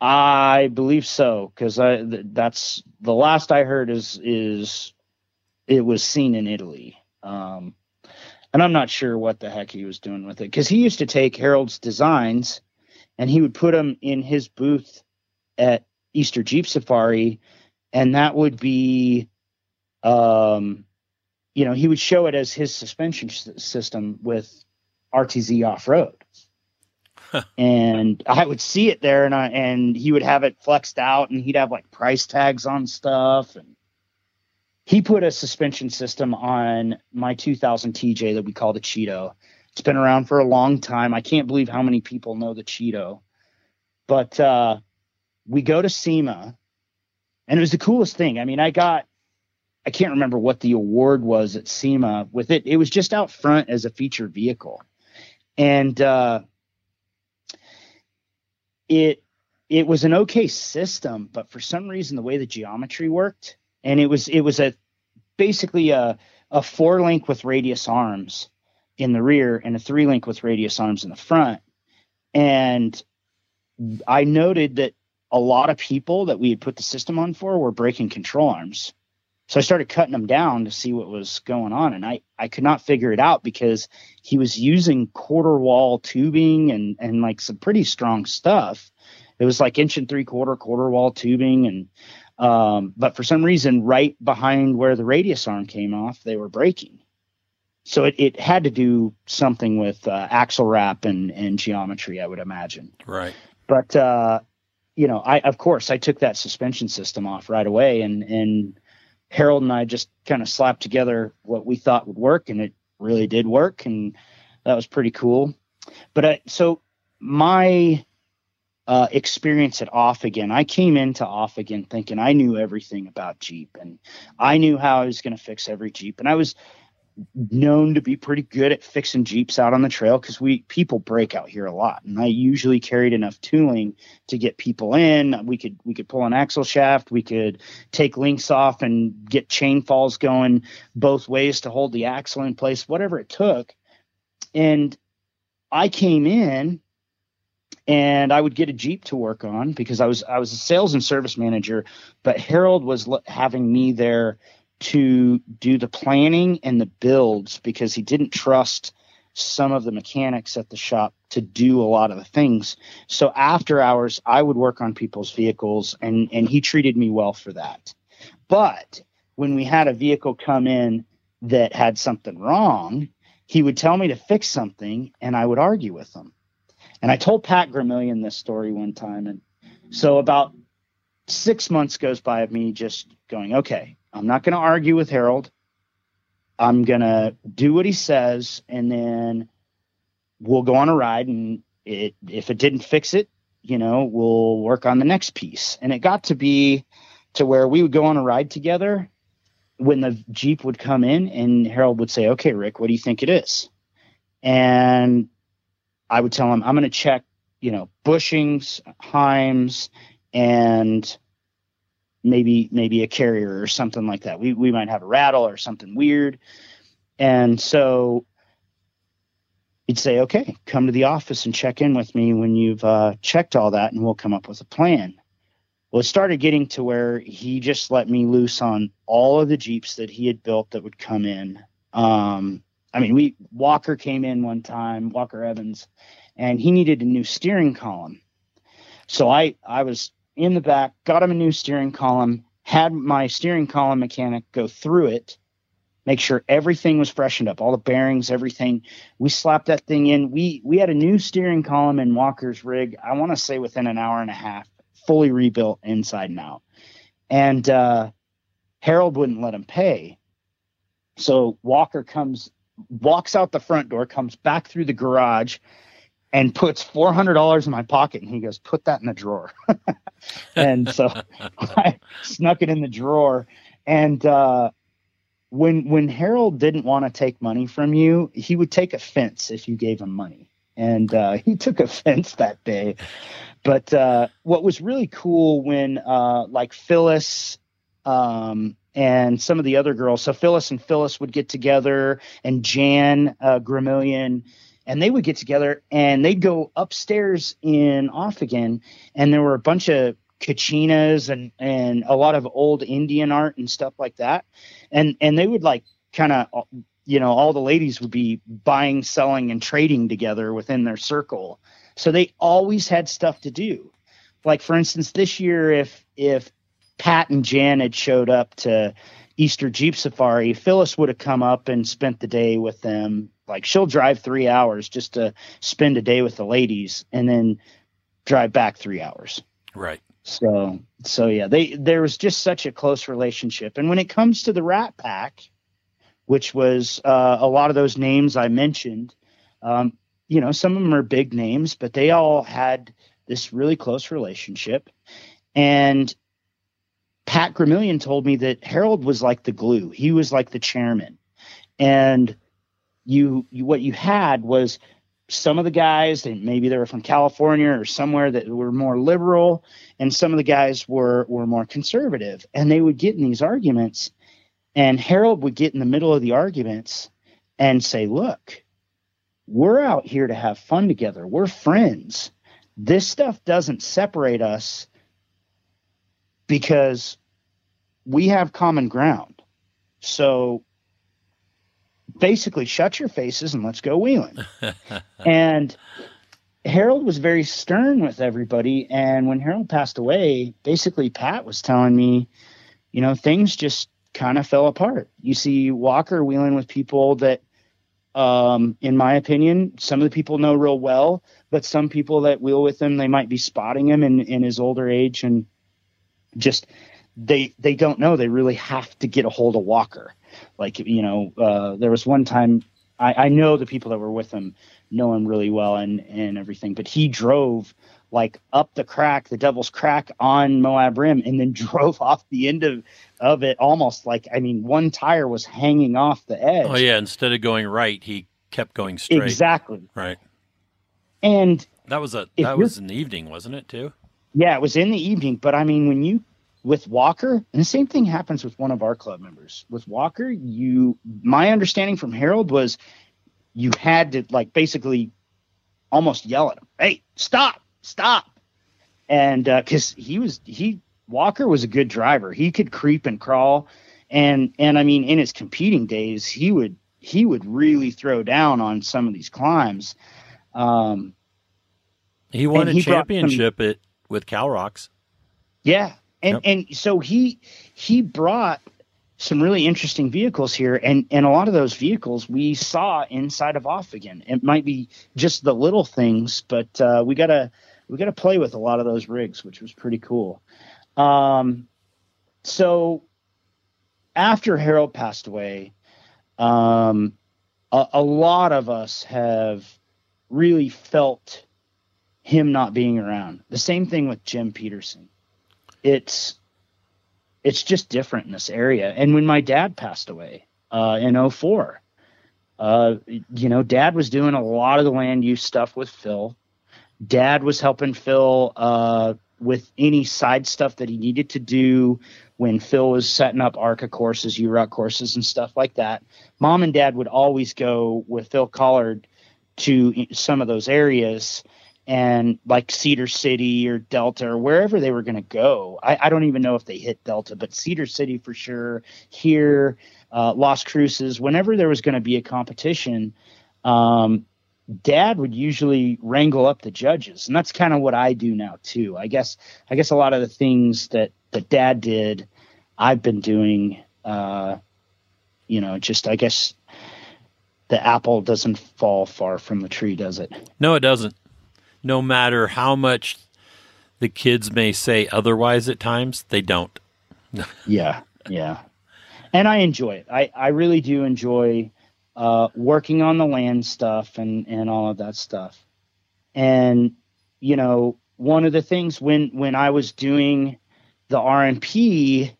I believe so because I th- that's the last I heard is is it was seen in Italy. Um, and I'm not sure what the heck he was doing with it because he used to take Harold's designs and he would put them in his booth at Easter Jeep Safari, and that would be, um, you know, he would show it as his suspension system with RTZ off road. and I would see it there, and I and he would have it flexed out, and he'd have like price tags on stuff, and he put a suspension system on my 2000 TJ that we call the Cheeto, it's been around for a long time. I can't believe how many people know the Cheeto. But uh, we go to SEMA, and it was the coolest thing. I mean, I got, I can't remember what the award was at SEMA with it. It was just out front as a featured vehicle. And uh, it, it was an okay system, but for some reason, the way the geometry worked, and it was, it was a basically a, a four link with radius arms in the rear and a three link with radius arms in the front. And I noted that a lot of people that we had put the system on for were breaking control arms. So I started cutting them down to see what was going on. And I, I could not figure it out because he was using quarter wall tubing and, and like some pretty strong stuff. It was like inch and three quarter quarter wall tubing. And, um, but for some reason, right behind where the radius arm came off, they were breaking so it, it had to do something with uh, axle wrap and, and geometry, I would imagine. Right. But uh, you know, I of course I took that suspension system off right away and and Harold and I just kind of slapped together what we thought would work, and it really did work, and that was pretty cool. But I, so my uh, experience at Off Again, I came into Off Again thinking I knew everything about Jeep, and I knew how I was going to fix every Jeep, and I was known to be pretty good at fixing jeeps out on the trail because we people break out here a lot. And i usually carried enough tooling to get people in. We could we could pull an axle shaft. We could take links off and get chain falls going both ways to hold the axle in place whatever it took. And i came in and i would get a jeep to work on because i was i was a sales and service manager but harold was having me there to do the planning and the builds because he didn't trust some of the mechanics at the shop to do a lot of the things. So after hours, I would work on people's vehicles and, and he treated me well for that. But when we had a vehicle come in that had something wrong, he would tell me to fix something and I would argue with him. And I told Pat Gramillion this story one time. And so about six months goes by of me just going, okay, I'm not going to argue with Harold. I'm going to do what he says, and then we'll go on a ride. And it, if it didn't fix it, you know, we'll work on the next piece. And it got to be to where we would go on a ride together when the Jeep would come in, and Harold would say, Okay, Rick, what do you think it is? And I would tell him, I'm going to check, you know, bushings, Heims, and maybe maybe a carrier or something like that. We we might have a rattle or something weird. And so he'd say, okay, come to the office and check in with me when you've uh, checked all that, and we'll come up with a plan. Well, it started getting to where he just let me loose on all of the Jeeps that he had built that would come in. Um, I mean, we Walker came in one time, Walker Evans, and he needed a new steering column. So I I was in the back, got him a new steering column, had my steering column mechanic go through it, make sure everything was freshened up, all the bearings, everything. We slapped that thing in. We we had a new steering column in Walker's rig. I want to say within an hour and a half, fully rebuilt inside and out. And uh, Harold wouldn't let him pay, so Walker comes, walks out the front door, comes back through the garage, and puts four hundred dollars in my pocket, and he goes, "Put that in the drawer." and so I snuck it in the drawer. And uh, when when Harold didn't want to take money from you, he would take offense if you gave him money, and uh, he took offense that day. But uh, what was really cool when uh, like Phyllis um, and some of the other girls, so Phyllis and Phyllis would get together, and Jan uh, Gramillion and they would get together and they'd go upstairs in off again and there were a bunch of kachinas and and a lot of old indian art and stuff like that. And and they would like kind of you know all the ladies would be buying selling and trading together within their circle. So they always had stuff to do. Like for instance this year if if pat and jan had showed up to easter jeep safari phyllis would have come up and spent the day with them like she'll drive three hours just to spend a day with the ladies and then drive back three hours. Right. So so yeah, they there was just such a close relationship. And when it comes to the Rat Pack, which was uh, a lot of those names I mentioned, um, you know, some of them are big names, but they all had this really close relationship. And Pat Gramillion told me that Harold was like the glue. He was like the chairman. And you, you what you had was some of the guys and maybe they were from California or somewhere that were more liberal and some of the guys were were more conservative. And they would get in these arguments and Harold would get in the middle of the arguments and say look we're out here to have fun together. We're friends. This stuff doesn't separate us because we have common ground. So basically shut your faces and let's go wheeling. and Harold was very stern with everybody. And when Harold passed away, basically Pat was telling me, you know, things just kind of fell apart. You see Walker wheeling with people that, um, in my opinion, some of the people know real well, but some people that wheel with him, they might be spotting him in, in his older age and just they they don't know they really have to get a hold of Walker. Like you know, uh, there was one time I, I know the people that were with him know him really well and and everything, but he drove like up the crack, the Devil's Crack on Moab Rim, and then drove off the end of of it almost like I mean, one tire was hanging off the edge. Oh yeah, instead of going right, he kept going straight. Exactly. Right. And that was a that was an evening, wasn't it too? Yeah, it was in the evening. But I mean, when you with Walker, and the same thing happens with one of our club members. With Walker, you my understanding from Harold was you had to like basically almost yell at him, "Hey, stop, stop!" And because uh, he was he Walker was a good driver, he could creep and crawl, and and I mean, in his competing days, he would he would really throw down on some of these climbs. Um, he won a he championship some, at with Calrox. Yeah, and yep. and so he he brought some really interesting vehicles here. And and a lot of those vehicles we saw inside of off again. It might be just the little things but uh, we gotta we gotta play with a lot of those rigs which was pretty cool. Um, so after harold passed away um, a, a lot of us have really felt him not being around. The same thing with jim peterson it's it's just different in this area. And when my dad passed away uh, in 04, uh, you know, dad was doing a lot of the land use stuff with Phil. Dad was helping Phil uh, with any side stuff that he needed to do when Phil was setting up ARCA courses, UROC courses, and stuff like that. Mom and dad would always go with Phil Collard to some of those areas and like Cedar City or Delta or wherever they were going to go. I, I, don't even know if they hit Delta, but Cedar City for sure. Here, uh, Las Cruces, whenever there was going to be a competition, um, Dad would usually wrangle up the judges, and that's kind of what I do now too. I guess I guess a lot of the things that that Dad did, I've been doing. Uh, you know, just I guess the apple doesn't fall far from the tree, does it? No, it doesn't no matter how much the kids may say otherwise at times, they don't. yeah, yeah. And I enjoy it. I, I really do enjoy uh, working on the land stuff and, and all of that stuff. And, you know, one of the things when, when I was doing the RMP,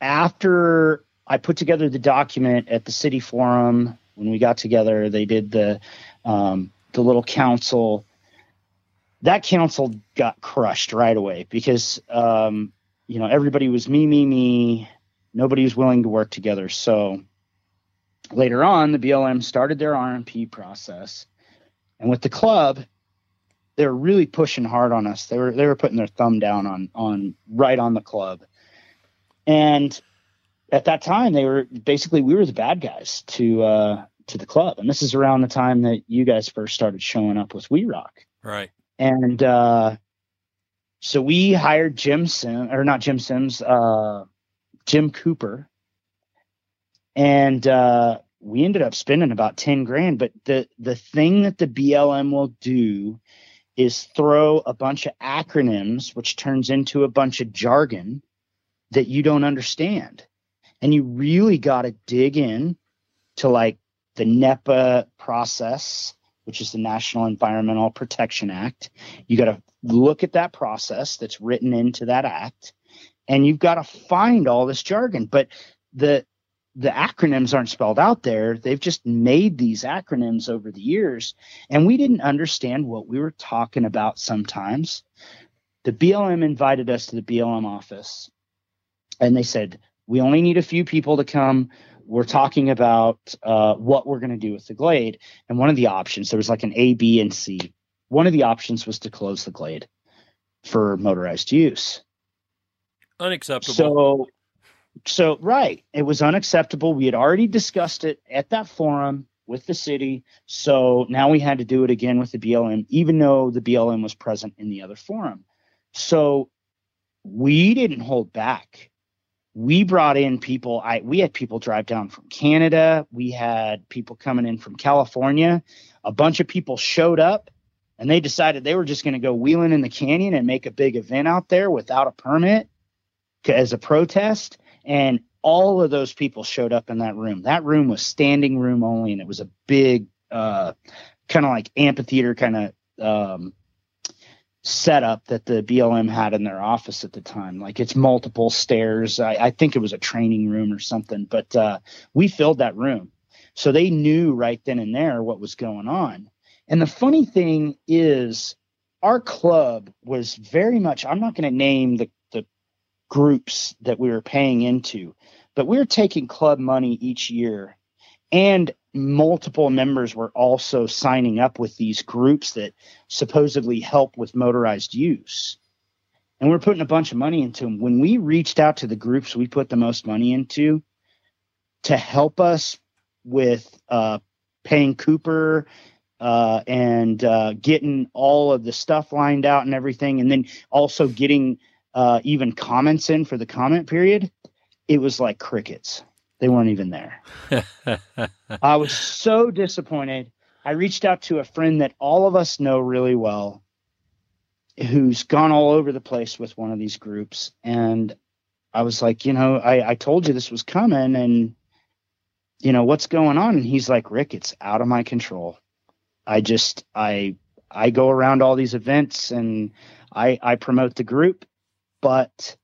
after I put together the document at the city forum, when we got together, they did the, um, the little council that council got crushed right away because um, you know everybody was me me me. Nobody was willing to work together. So later on the blm started their rmp process. And with the club they were really pushing hard on us. They were they were putting their thumb down on on right on the club. And at that time they were basically we were the bad guys to uh to the club. And this is around the time that you guys first started showing up with we rock. Right and uh, so we hired Jim Sim or not Jim Sims, uh, Jim Cooper, and uh, we ended up spending about ten grand. But the the thing that the BLM will do is throw a bunch of acronyms, which turns into a bunch of jargon that you don't understand, and you really got to dig in to like the NEPA process which is the National Environmental Protection Act. You got to look at that process that's written into that act, and you've got to find all this jargon. But the the acronyms aren't spelled out there. They've just made these acronyms over the years, and we didn't understand what we were talking about sometimes. The BLM invited us to the BLM office, and they said, We only need a few people to come we're talking about uh, what we're going to do with the glade. And one of the options, there was like an A, B, and C. One of the options was to close the glade for motorized use. Unacceptable. So, so right, it was unacceptable. We had already discussed it at that forum with the city. So now we had to do it again with the BLM, even though the BLM was present in the other forum. So we didn't hold back we brought in people. I we had people drive down from canada. We had people coming in from california. A bunch of people showed up and they decided they were just going to go wheeling in the canyon and make a big event out there without a permit as a protest, and all of those people showed up in that room. That room was standing room only, and it was a big, uh, kind of like amphitheater kind of um, setup that the BLM had in their office at the time. Like it's multiple stairs. I, I think it was a training room or something, but uh, we filled that room. So they knew right then and there what was going on. And the funny thing is, our club was very much, I'm not going to name the, the groups that we were paying into, but we were taking club money each year. And multiple members were also signing up with these groups that supposedly help with motorized use. And we're putting a bunch of money into them. When we reached out to the groups we put the most money into to help us with uh, paying Cooper uh, and uh, getting all of the stuff lined out and everything, and then also getting uh, even comments in for the comment period, it was like crickets. They weren't even there. I was so disappointed. I reached out to a friend that all of us know really well who's gone all over the place with one of these groups. And I was like, you know, I, I told you this was coming and, you know, what's going on? And he's like, Rick, it's out of my control. I just, I, I go around all these events and I, I promote the group, but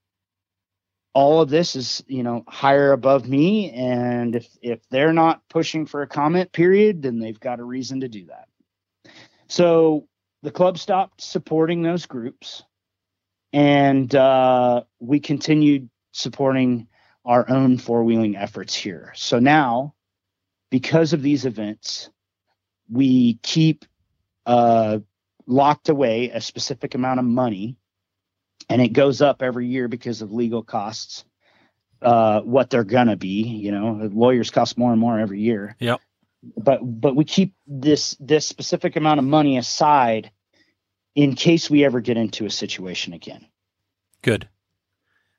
all of this is you know higher above me and if if they're not pushing for a comment period then they've got a reason to do that. So the club stopped supporting those groups and uh, we continued supporting our own four-wheeling efforts here. So now because of these events we keep uh, locked away a specific amount of money and it goes up every year because of legal costs. Uh, what they're gonna be, you know, lawyers cost more and more every year. Yep. But but we keep this this specific amount of money aside in case we ever get into a situation again. Good.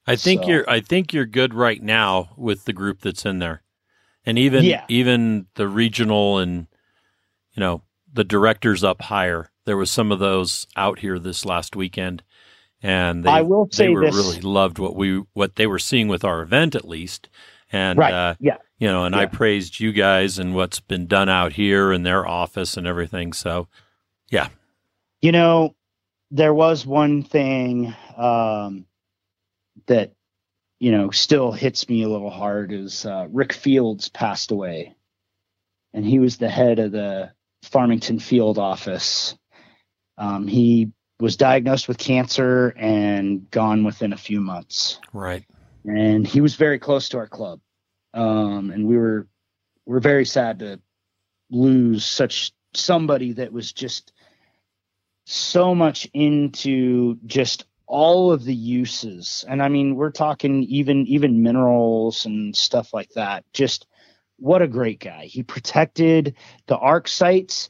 I think So- you're I think you're good right now with the group that's in there. And even Yeah. even the regional and you know, the directors up higher. There was some of those out here this last weekend and they I will they were this- really loved what we what they were seeing with our event at least. And right. uh yeah. you know, and I praised you guys and what's been done out here in their office and everything. So yeah. You know, there was one thing um, that you know still hits me a little hard is uh, Rick Fields passed away, and he was the head of the Farmington Field office. Um, he was diagnosed with cancer and gone within a few months. Right. and he was very close to our club. Um, and we were we're very sad to lose such somebody that was just so much into just all of the uses. And i mean we're talking even even minerals and stuff like that. Just what a great guy. He protected the arc sites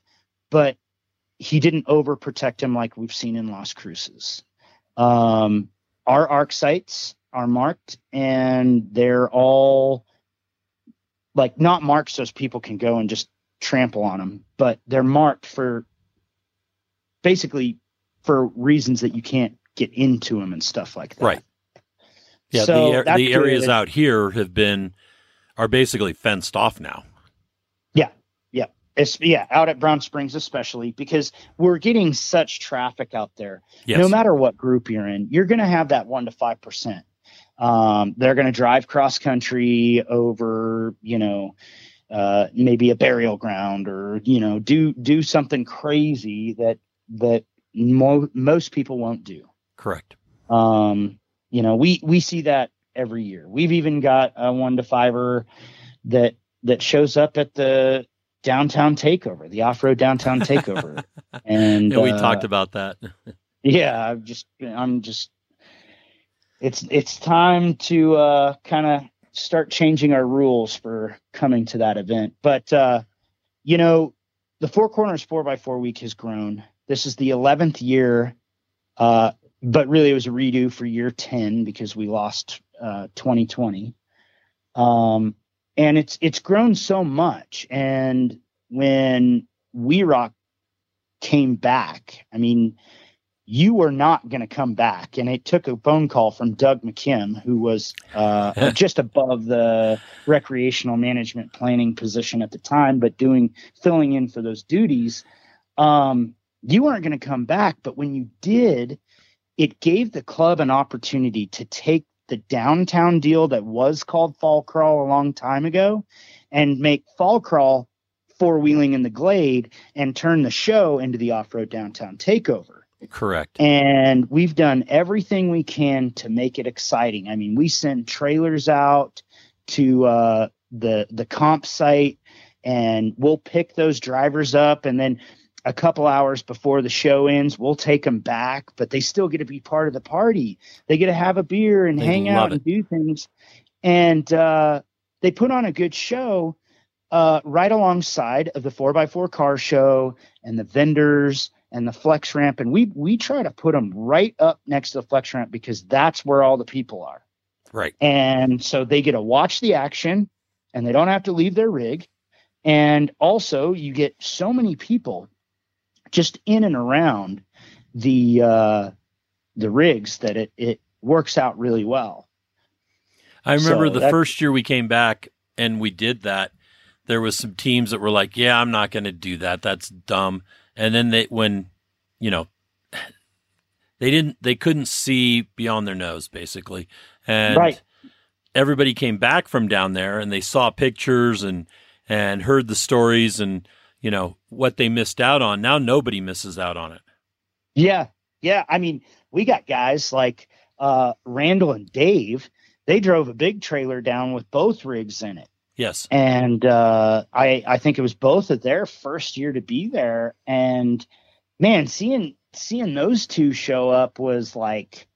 but he didn't overprotect him like we've seen in Las Cruces. Um, our arc sites are marked and they're all like not marked so people can go and just trample on them, but they're marked for basically for reasons that you can't get into them and stuff like that. Right. Yeah, So the, the areas out here have been are basically fenced off now. It's, yeah, out at Brown Springs especially because we're getting such traffic out there. Yes. no matter what group you're in, you're going to have that one to five percent. Um, they're going to drive cross country over, you know, uh, maybe a burial ground or you know, do do something crazy that that mo- most people won't do. Correct. Um, you know, we we see that every year. We've even got a one to fiver that that shows up at the downtown takeover, the off-road downtown takeover, and Yeah, we uh, talked about that. yeah i'm just i'm just it's it's time to uh kind of start changing our rules for coming to that event. But uh you know the four corners four by four week has grown. This is the 11th year uh but really it was a redo for year 10 because we lost uh 2020 um and it's it's grown so much and when we rock came back i mean you were not going to come back. And it took a phone call from Doug McKim, who was uh, just above the recreational management planning position at the time, but doing filling in for those duties. Um, you weren't going to come back, but when you did, it gave the club an opportunity to take the downtown deal that was called Fall Crawl a long time ago and make Fall Crawl four wheeling in the glade and turn the show into the off road downtown takeover. Correct. And we've done everything we can to make it exciting. I mean, we send trailers out to uh, the the comp site, and we'll pick those drivers up, and then a couple hours before the show ends, we'll take them back, but they still get to be part of the party. They get to have a beer and They hang out it. and do things. And uh, they put on a good show uh, right alongside of the 4x4 car show and the vendors and the flex ramp. And we, we try to put them right up next to the flex ramp because that's where all the people are. Right. And so they get to watch the action and they don't have to leave their rig. And also, you get so many people just in and around the uh, the rigs that it it works out really well. I remember So the that- first year we came back and we did that. There was some teams that were like, "Yeah, I'm not going to do that. That's dumb." And then they, when you know, they didn't, they couldn't see beyond their nose, basically. And Right. everybody came back from down there and they saw pictures and and heard the stories and you know what they missed out on. Now nobody misses out on it. Yeah, yeah. I mean, we got guys like uh, Randall and Dave. They drove a big trailer down with both rigs in it. Yes. and uh, I I think it was both of their first year to be there, and man, seeing seeing those two show up was like,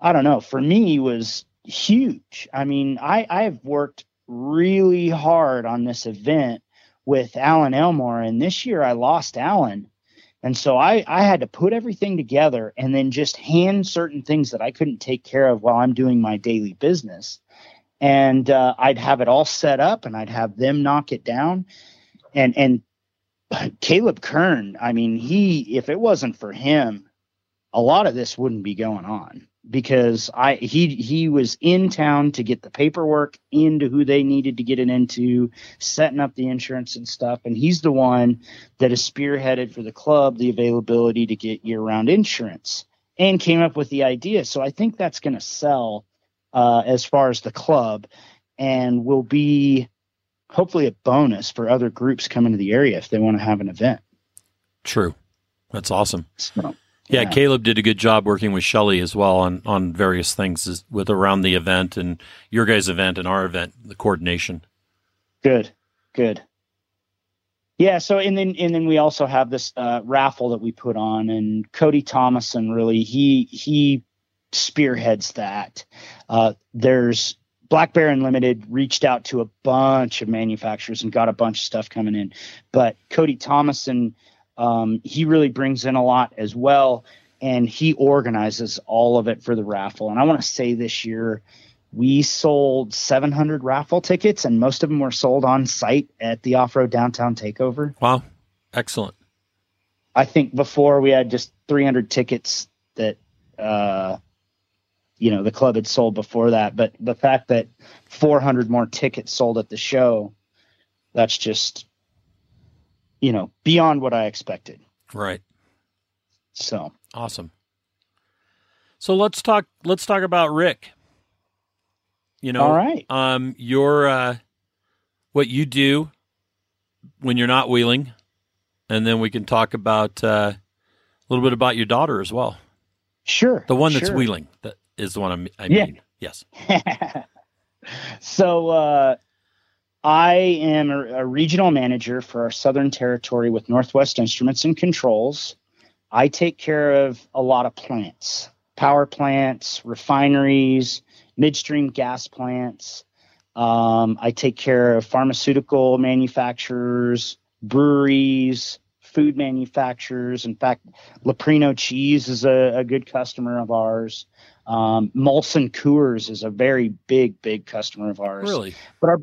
I don't know, for me was huge. I mean, I I've worked really hard on this event with Alan Elmore, and this year I lost Alan. And so I, I had to put everything together and then just hand certain things that I couldn't take care of while I'm doing my daily business and uh, I'd have it all set up and I'd have them knock it down. And and Caleb Kern, I mean, he if it wasn't for him, a lot of this wouldn't be going on because I he he was in town to get the paperwork into who they needed to get it into, setting up the insurance and stuff. And he's the one that has spearheaded for the club the availability to get year round insurance and came up with the idea. So I think that's going to sell uh, as far as the club and will be hopefully a bonus for other groups coming to the area if they want to have an event. True. That's awesome. So, Yeah, Yeah. Caleb did a good job working with Shelley as well on, on various things with around the event and your guys' event and our event, the coordination. good, good. Yeah. So and then and then we also have this uh, raffle that we put on, and Cody Thomason really he he spearheads that. Uh, there's Black Bear Unlimited reached out to a bunch of manufacturers and got a bunch of stuff coming in, but Cody Thomason um, he really brings in a lot as well, and he organizes all of it for the raffle. And I want to say this year we sold 700 raffle tickets, and most of them were sold on site at the Off Road Downtown Takeover. Wow. Excellent. I think before we had just 300 tickets that uh, you know the club had sold before that, but the fact that 400 more tickets sold at the show, that's just you know beyond what I expected. Right. So Awesome. So let's talk let's talk about Rick. You know, all right, um your uh what you do when you're not wheeling and then we can talk about uh a little bit about your daughter as well. sure, The one that's sure. wheeling that is the one I'm, I Yeah. mean. Yes. so uh, I am a, a regional manager for our Southern Territory with Northwest Instruments and Controls. I take care of a lot of plants, power plants, refineries, midstream gas plants. Um, I take care of pharmaceutical manufacturers, breweries, food manufacturers. In fact, Leprino Cheese is a, a good customer of ours. Um, Molson Coors is a very big, big customer of ours. Really? But our,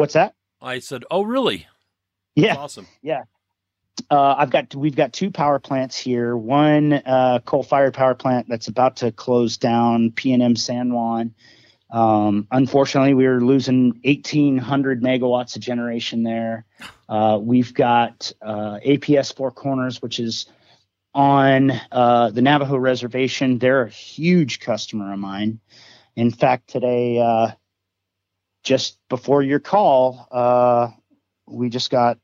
what's that? I said, "Oh, really? Yeah. That's awesome." Uh, I've got we've got two power plants here. One uh, coal-fired power plant that's about to close down, PNM San Juan. Um, unfortunately, we are losing 1,800 megawatts of generation there. Uh, we've got uh, APS Four Corners, which is on uh, the Navajo Reservation. They're a huge customer of mine. In fact, today, uh, just before your call, uh, we just got,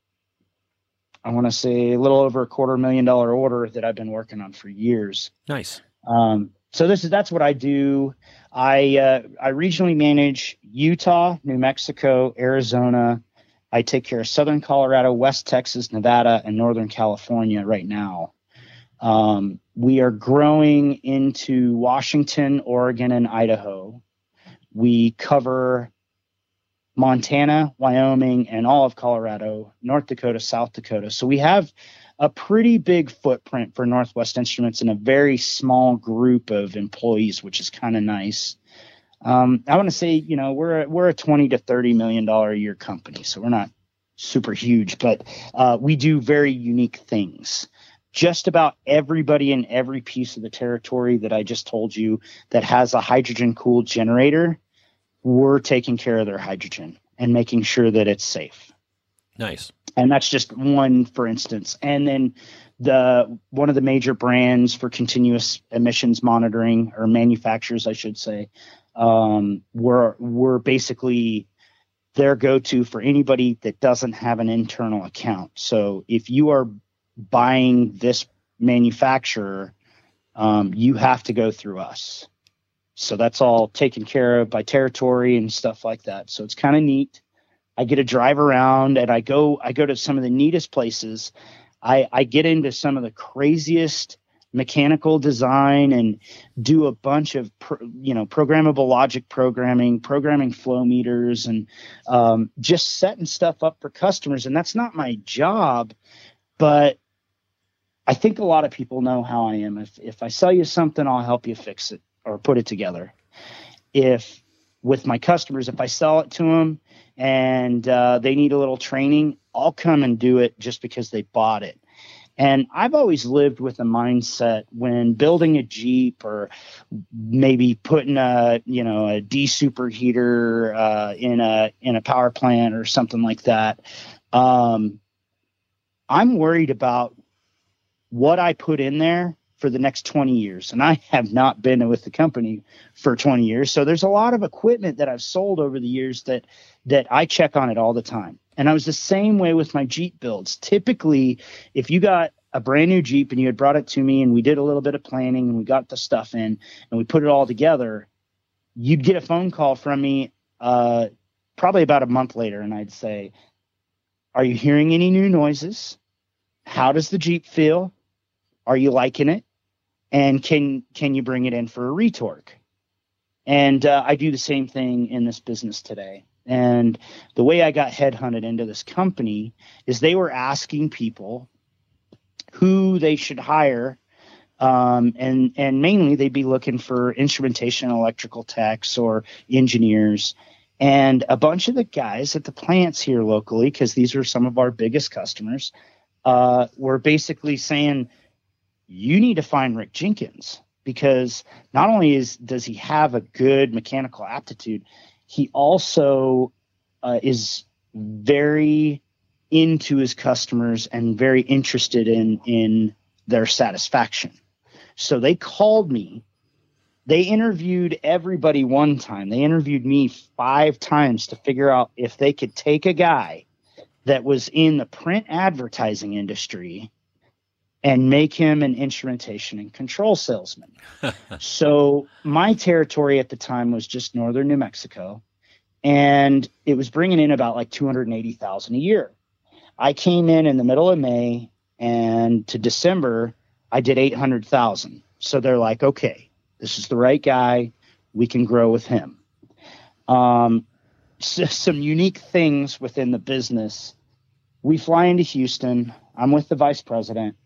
I want to say, a little over a quarter million dollar order that I've been working on for years. Nice. Um, so this is that's what I do. I uh, I regionally manage Utah, New Mexico, Arizona. I take care of Southern Colorado, West Texas, Nevada, and Northern California right now. Um, we are growing into Washington, Oregon, and Idaho. We cover Montana, Wyoming, and all of Colorado, North Dakota, South Dakota. So we have a pretty big footprint for Northwest Instruments and a very small group of employees, which is kind of nice. Um, I want to say, you know, we're a, we're a twenty to thirty million dollar a year company, so we're not super huge, but uh, we do very unique things. Just about everybody in every piece of the territory that I just told you that has a hydrogen cooled generator, we're taking care of their hydrogen and making sure that it's safe. Nice. And that's just one, for instance. And then the one of the major brands for continuous emissions monitoring or manufacturers, I should say, um, we're we're basically their go-to for anybody that doesn't have an internal account. So if you are buying this manufacturer, um, you have to go through us. So that's all taken care of by territory and stuff like that. So it's kind of neat. I get to drive around and I go I go to some of the neatest places. I, I get into some of the craziest mechanical design and do a bunch of pro, you know programmable logic programming programming flow meters and um, just setting stuff up for customers and that's not my job but i think a lot of people know how i am if if i sell you something i'll help you fix it or put it together if with my customers if i sell it to them and uh, they need a little training i'll come and do it just because they bought it and I've always lived with a mindset when building a Jeep or maybe putting a you know a desuperheater uh, in a in a power plant or something like that. Um, I'm worried about what I put in there for the next 20 years. And I have not been with the company for 20 years. So there's a lot of equipment that I've sold over the years that that I check on it all the time. And I was the same way with my Jeep builds. Typically, if you got a brand new Jeep and you had brought it to me and we did a little bit of planning and we got the stuff in and we put it all together, you'd get a phone call from me uh, probably about a month later and I'd say, Are you hearing any new noises? How does the Jeep feel? Are you liking it? And can can you bring it in for a retorque? And uh, I do the same thing in this business today. And the way I got headhunted into this company is they were asking people who they should hire. Um, and and mainly they'd be looking for instrumentation electrical techs or engineers and a bunch of the guys at the plants here locally because these are some of our biggest customers uh, were basically saying you need to find rick jenkins because not only is does he have a good mechanical aptitude he also uh, is very into his customers and very interested in in their satisfaction. So they called me. They interviewed everybody one time. They interviewed me five times to figure out if they could take a guy that was in the print advertising industry and make him an instrumentation and control salesman. so my territory at the time was just northern New Mexico and it was bringing in about like 280,000 a year. I came in in the middle of May and to December I did 800,000. So they're like, "Okay, this is the right guy. We can grow with him." Um, so some unique things within the business. We fly into Houston. I'm with the vice president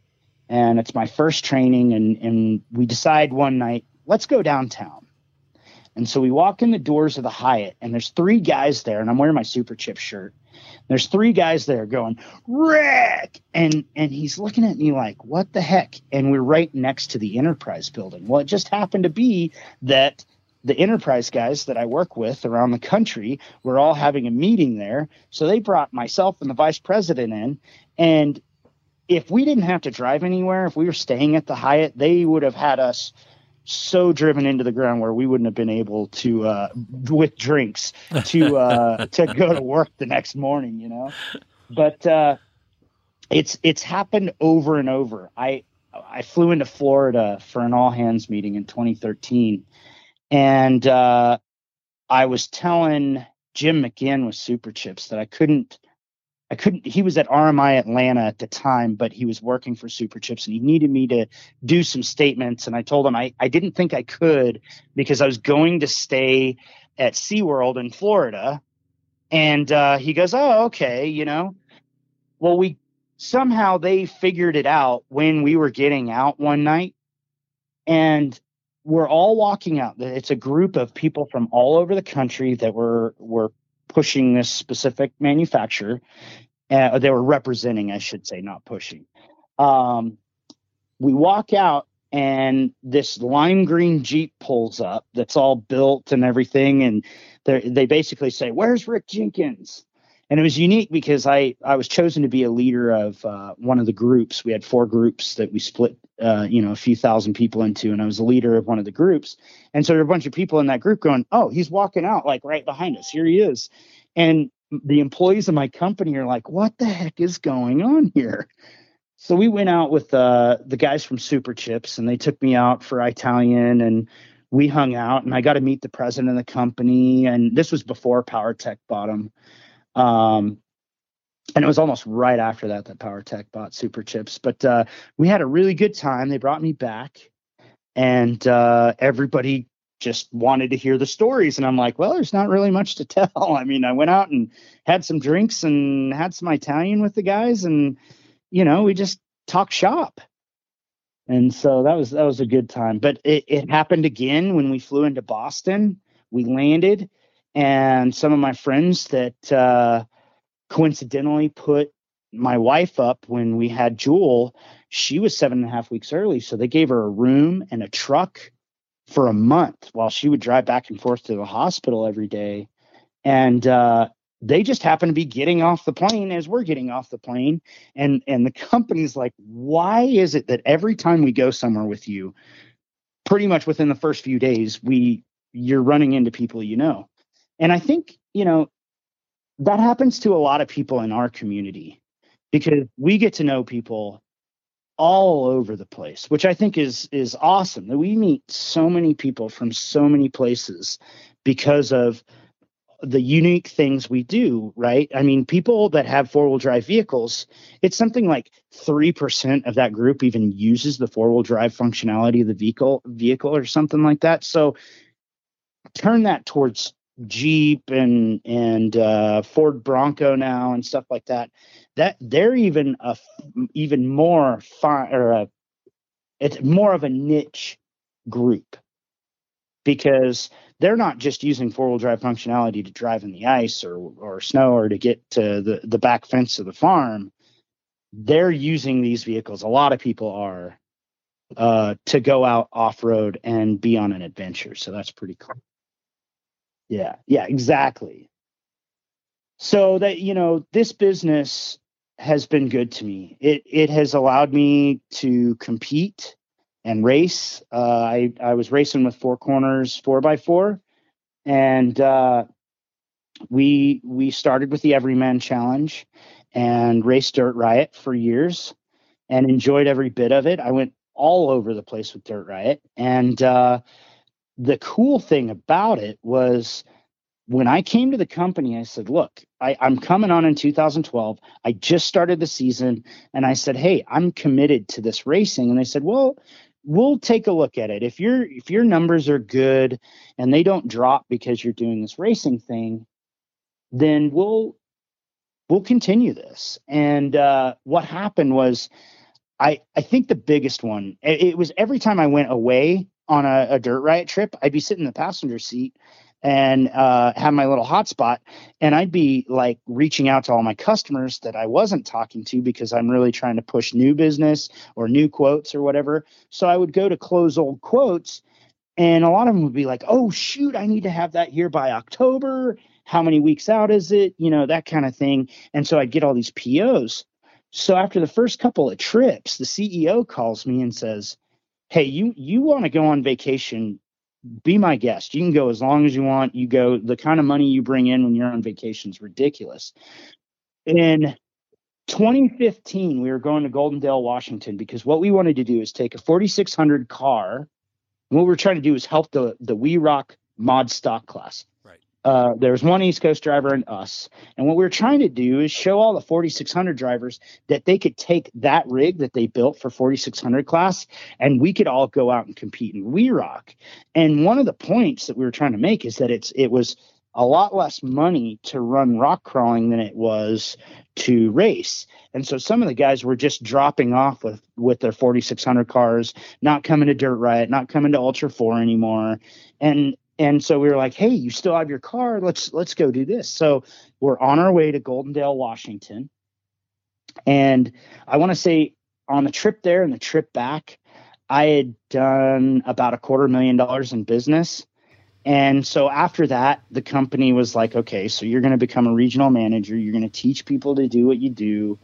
and it's my first training and and we decide one night, let's go downtown. And so we walk in the doors of the Hyatt, and there's three guys there, and I'm wearing my super chip shirt. There's three guys there going, Rick! And and he's looking at me like, what the heck? And we're right next to the Enterprise building. Well, it just happened to be that the enterprise guys that I work with around the country were all having a meeting there. So they brought myself and the vice president in. And if we didn't have to drive anywhere, if we were staying at the Hyatt, they would have had us so driven into the ground where we wouldn't have been able to uh, with drinks to uh, to go to work the next morning, you know. But uh, it's it's happened over and over. I I flew into Florida for an all hands meeting in 2013 and uh, I was telling Jim McGinn with Superchips that I couldn't, I couldn't. He was at RMI Atlanta at the time, but he was working for Superchips, and he needed me to do some statements. And I told him I, I didn't think I could because I was going to stay at SeaWorld in Florida. And uh, he goes, "Oh, okay, you know." Well, we somehow they figured it out when we were getting out one night, and we're all walking out. It's a group of people from all over the country that were were pushing this specific manufacturer. Uh, they were representing, I should say, not pushing. Um, we walk out, and this lime green Jeep pulls up. That's all built and everything, and they basically say, "Where's Rick Jenkins?" and it was unique because I I was chosen to be a leader of uh, one of the groups. We had four groups that we split, uh, you know, a few thousand people into, and I was a leader of one of the groups. And so there were a bunch of people in that group going, "Oh, he's walking out like right behind us. Here he is," and the employees of my company are like, "What the heck is going on here?" So we went out with uh, the guys from Superchips, and they took me out for Italian and we hung out and I got to meet the president of the company. And this was before Powerteq bought them. Um, and it was almost right after that that Powerteq bought Superchips. But uh, we had a really good time. They brought me back, and uh, everybody just wanted to hear the stories. And I'm like, well, there's not really much to tell. I mean, I went out and had some drinks and had some Italian with the guys, and you know, we just talked shop. And so that was that was a good time. But it, it happened again when we flew into Boston. We landed and some of my friends that uh, coincidentally put my wife up when we had Jewel, she was seven and a half weeks early. So they gave her a room and a truck for a month while she would drive back and forth to the hospital every day. And uh, they just happened to be getting off the plane as we're getting off the plane. And and the company's like, why is it that every time we go somewhere with you, pretty much within the first few days, we you're running into people you know? And I think, you know, that happens to a lot of people in our community because we get to know people all over the place, which I think is is awesome. That we meet so many people from so many places because of the unique things we do, right? I mean, people that have four wheel drive vehicles, it's something like 3% of that group even uses the four wheel drive functionality of the vehicle vehicle or something like that. So turn that towards Jeep and and uh, Ford Bronco now and stuff like that. That they're even a even more fine or a, it's more of a niche group because they're not just using four wheel drive functionality to drive in the ice or or snow or to get to the the back fence of the farm. They're using these vehicles. A lot of people are uh, to go out off road and be on an adventure. So that's pretty cool. Yeah, yeah, exactly. So that you know, this business has been good to me. It it has allowed me to compete and race. Uh, I I was racing with Four Corners four by four, and uh, we we started with the Everyman Challenge and raced Dirt Riot for years, and enjoyed every bit of it. I went all over the place with Dirt Riot, and uh, the cool thing about it was when I came to the company, I said, look, I, am coming on in 2012. I just started the season and I said, Hey, I'm committed to this racing. And they said, Well, we'll take a look at it. If your if your numbers are good and they don't drop because you're doing this racing thing, then we'll we'll continue this. And uh, what happened was I I think the biggest one, it, it was every time I went away on a, a dirt riot trip, I'd be sitting in the passenger seat and uh, have my little hotspot. And I'd be like reaching out to all my customers that I wasn't talking to because I'm really trying to push new business or new quotes or whatever. So I would go to close old quotes, and a lot of them would be like, oh, shoot, I need to have that here by October. How many weeks out is it? You know, that kind of thing. And so I'd get all these POs. So after the first couple of trips, the CEO calls me and says, "Hey, you you want to go on vacation be my guest. You can go as long as you want. You go, the kind of money you bring in when you're on vacation is ridiculous. In 2015, we were going to Goldendale, Washington, because what we wanted to do is take a 4600 car. What we were trying to do is help the, the We Rock mod stock class. Uh, there was one East Coast driver and us. And what we were trying to do is show all the 4600 drivers that they could take that rig that they built for 4600 class and we could all go out and compete in We Rock. And one of the points that we were trying to make is that it's it was a lot less money to run rock crawling than it was to race. And so some of the guys were just dropping off with with their 4600 cars, not coming to Dirt Riot, not coming to Ultra 4 anymore. And and so we were like hey you still have your car? Let's let's go do this. So we're on our way to goldendale washington. And i want to say on the trip there and the trip back i had done about a quarter million dollars in business. And so after that the company was like okay so you're going to become a regional manager. You're going to teach people to do what you do.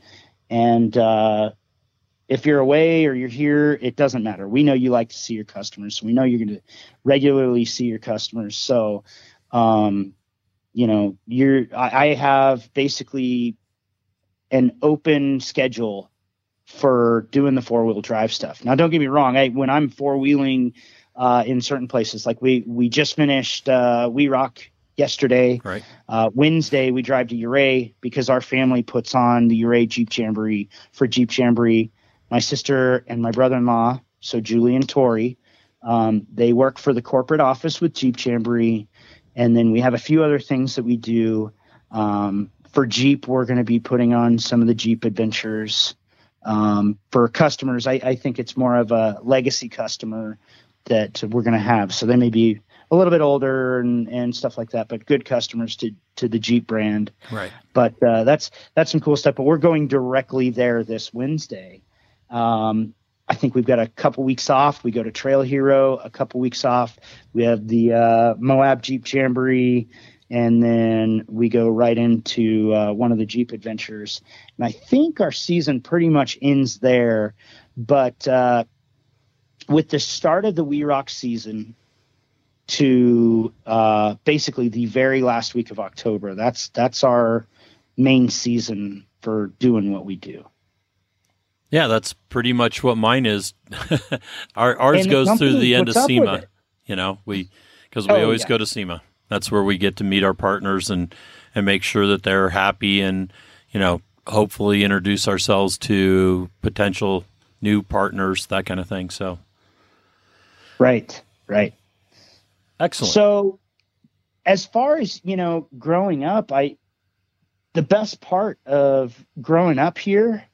And uh, if you're away or you're here, it doesn't matter. We know you like to see your customers. So we know you're going to regularly see your customers. So, um, you know, you're, I, I have basically an open schedule for doing the four wheel drive stuff. Now, don't get me wrong. I, when I'm four wheeling, uh, in certain places, like we, we just finished, uh, We Rock yesterday. Right. Uh, Wednesday, we drive to Ouray because our family puts on the Ouray Jeep Jamboree for Jeep Jamboree my sister and my brother-in-law, so Julie and Tori, um, they work for the corporate office with Jeep Jamboree, and then we have a few other things that we do. Um, for Jeep, we're going to be putting on some of the Jeep adventures. Um, for customers, I, I, think it's more of a legacy customer that we're going to have. So they may be a little bit older and, and stuff like that, but good customers to, to the Jeep brand. Right. But uh, that's that's some cool stuff. But we're going directly there this Wednesday. Um, I think we've got a couple weeks off. We go to Trail Hero, a couple weeks off. We have the uh, Moab Jeep Jamboree, and then we go right into uh, one of the Jeep adventures. And I think our season pretty much ends there. But uh, with the start of the We Rock season to uh, basically the very last week of October, that's that's our main season for doing what we do. Yeah, that's pretty much what mine is. Our, ours and goes through the end of SEMA. You know, we because we oh, always yeah. go to SEMA. That's where we get to meet our partners and and make sure that they're happy and you know hopefully introduce ourselves to potential new partners, that kind of thing. So, right, right, excellent. So, as far as you know, growing up, I the best part of growing up here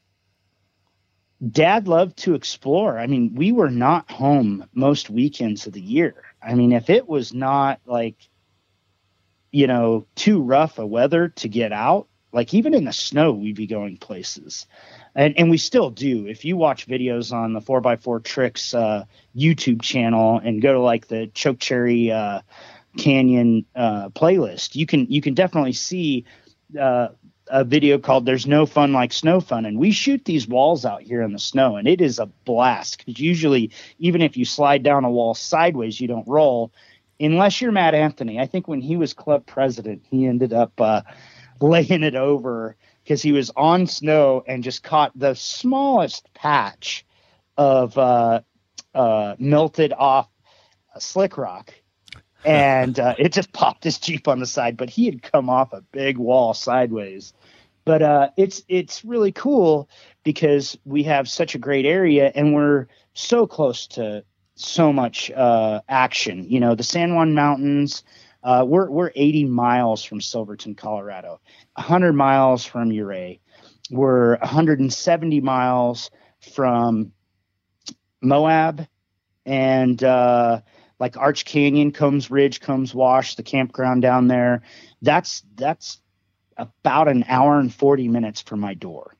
dad loved to explore. I mean, we were not home most weekends of the year. I mean, if it was not like, you know, too rough a weather to get out, like even in the snow, we'd be going places. And, and we still do. If you watch videos on the 4x4 Tricks uh, YouTube channel and go to like the Chokecherry uh, Canyon uh, playlist, you can you can definitely see uh, a video called "There's No Fun Like Snow Fun," and we shoot these walls out here in the snow, and it is a blast. Because usually, even if you slide down a wall sideways, you don't roll, unless you're Matt Anthony. I think when he was club president, he ended up uh, laying it over because he was on snow and just caught the smallest patch of uh, uh, melted off slick rock and uh, it just popped his jeep on the side. But he had come off a big wall sideways, but uh, it's it's really cool because we have such a great area and we're so close to so much uh, action. You know, the San Juan Mountains. Uh, we're we're 80 miles from Silverton, Colorado, 100 miles from Ouray. We're 170 miles from Moab, and uh, like Arch Canyon, Combs Ridge, Combs Wash, the campground down there. That's that's about an hour and 40 minutes from my door.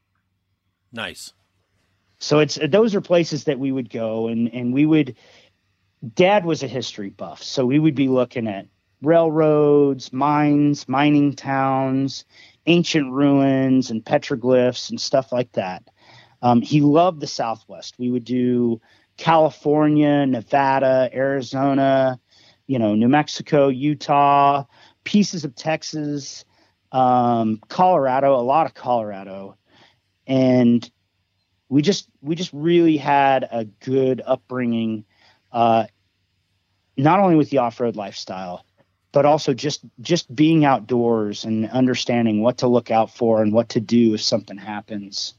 Nice. So it's those are places that we would go and and we would dad was a history buff. So we would be looking at railroads, mines, mining towns, ancient ruins and petroglyphs and stuff like that. Um, he loved the Southwest. We would do California, Nevada, Arizona, you know, New Mexico, Utah, pieces of Texas, um, Colorado, a lot of Colorado, and we just we just really had a good upbringing, uh, not only with the off road lifestyle, but also just just being outdoors and understanding what to look out for and what to do if something happens.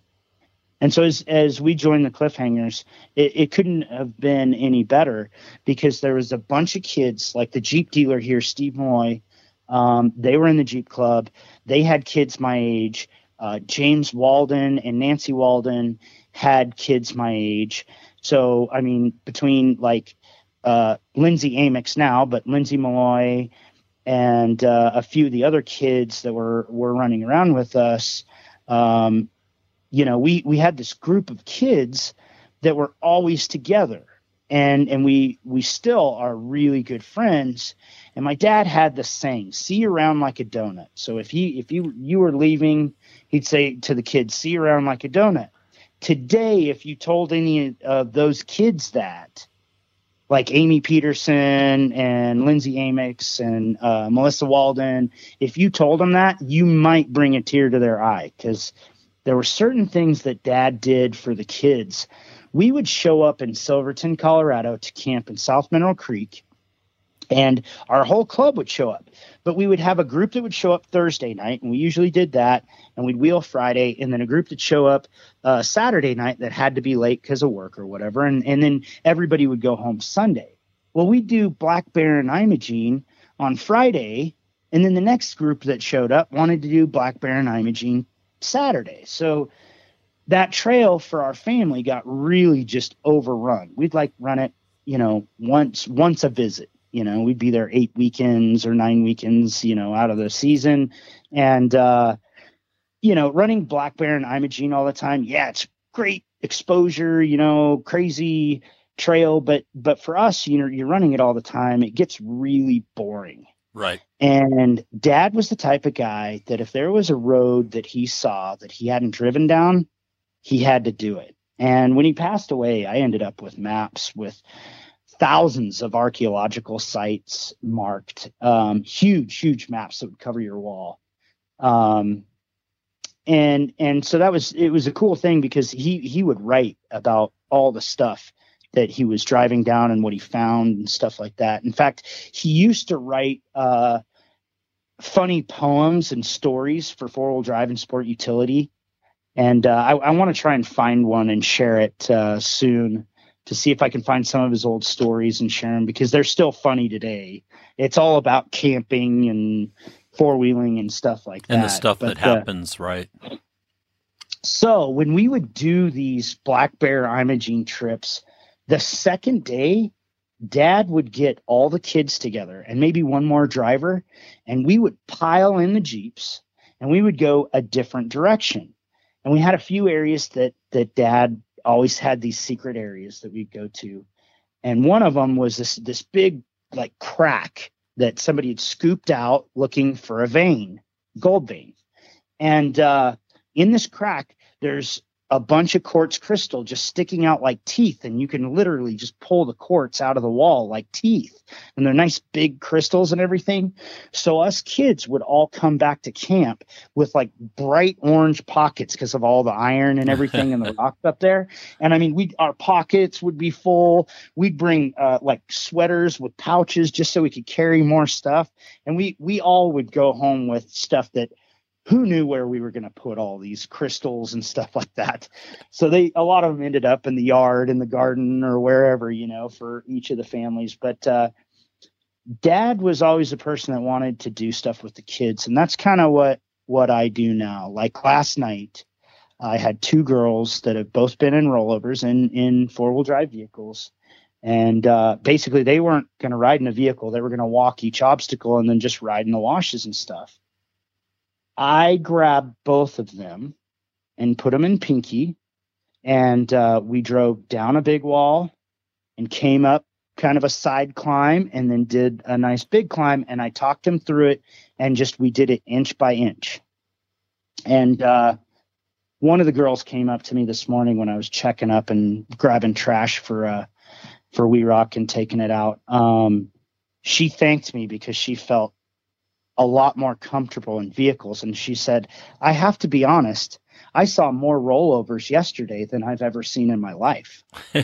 And so as as we joined the cliffhangers, it, it couldn't have been any better because there was a bunch of kids like the Jeep dealer here, Steve Malloy, um, they were in the Jeep Club. They had kids my age. Uh, James Walden and Nancy Walden had kids my age. So, I mean, between like uh, Lindsay Amix now, but Lindsay Malloy and uh, a few of the other kids that were were running around with us, um, you know, we we had this group of kids that were always together, and and we we still are really good friends. And my dad had the saying, "See around like a donut." So if he if you you were leaving, he'd say to the kids, "See around like a donut." Today, if you told any of those kids that, like Amy Peterson and Lindsay Amix and uh, Melissa Walden, if you told them that, you might bring a tear to their eye because there were certain things that Dad did for the kids. We would show up in Silverton, Colorado, to camp in South Mineral Creek and our whole club would show up. But we would have a group that would show up thursday night and we usually did that and we'd wheel friday and then a group that show up uh, saturday night that had to be late because of work or whatever and, and then everybody would go home sunday. Well we'd do black bear and imogene on friday and then the next group that showed up wanted to do black bear and imogene saturday. So that trail for our family got really just overrun we'd like run it you know once once a visit you know, we'd be there eight weekends or nine weekends, you know, out of the season. And, uh, you know, running Black Bear and Imogene all the time, yeah, it's great exposure, you know, crazy trail. But, but for us, you know, you're running it all the time. It gets really boring. Right. And dad was the type of guy that if there was a road that he saw that he hadn't driven down, he had to do it. And when he passed away, I ended up with maps with thousands of archaeological sites marked, um, huge, huge maps that would cover your wall. Um, and and so that was it was a cool thing because he he would write about all the stuff that he was driving down and what he found and stuff like that. In fact, he used to write uh, funny poems and stories for four wheel drive and sport utility. And uh, I, I want to try and find one and share it uh, soon to see if I can find some of his old stories and share them because they're still funny today. It's all about camping and four wheeling and stuff like that. And the stuff but, that uh, happens, right? So when we would do these Black Bear Imogene trips, the second day, dad would get all the kids together and maybe one more driver, and we would pile in the Jeeps and we would go a different direction. And we had a few areas that that dad always had these secret areas that we'd go to. And one of them was this this big like crack that somebody had scooped out looking for a vein, gold vein. And uh, in this crack, there's a bunch of quartz crystal just sticking out like teeth and you can literally just pull the quartz out of the wall like teeth. And they're nice big crystals and everything. So us kids would all come back to camp with like bright orange pockets because of all the iron and everything in the rocks up there. And i mean we our pockets would be full. We'd bring uh, like sweaters with pouches just so we could carry more stuff. And we we all would go home with stuff that who knew where we were going to put all these crystals and stuff like that. So they a lot of them ended up in the yard, in the garden, or wherever you know for each of the families. But uh, Dad was always a person that wanted to do stuff with the kids, and that's kind of what what I do now. Like last night, I had two girls that have both been in rollovers and in four wheel drive vehicles. And uh, basically, they weren't going to ride in a vehicle. They were going to walk each obstacle and then just ride in the washes and stuff. I grabbed both of them and put them in Pinky, and uh, we drove down a big wall and came up kind of a side climb and then did a nice big climb. And I talked them through it, and just we did it inch by inch. And uh, one of the girls came up to me this morning when I was checking up and grabbing trash for uh, for We Rock and taking it out. Um, she thanked me because she felt a lot more comfortable in vehicles. And she said, I have to be honest, I saw more rollovers yesterday than I've ever seen in my life.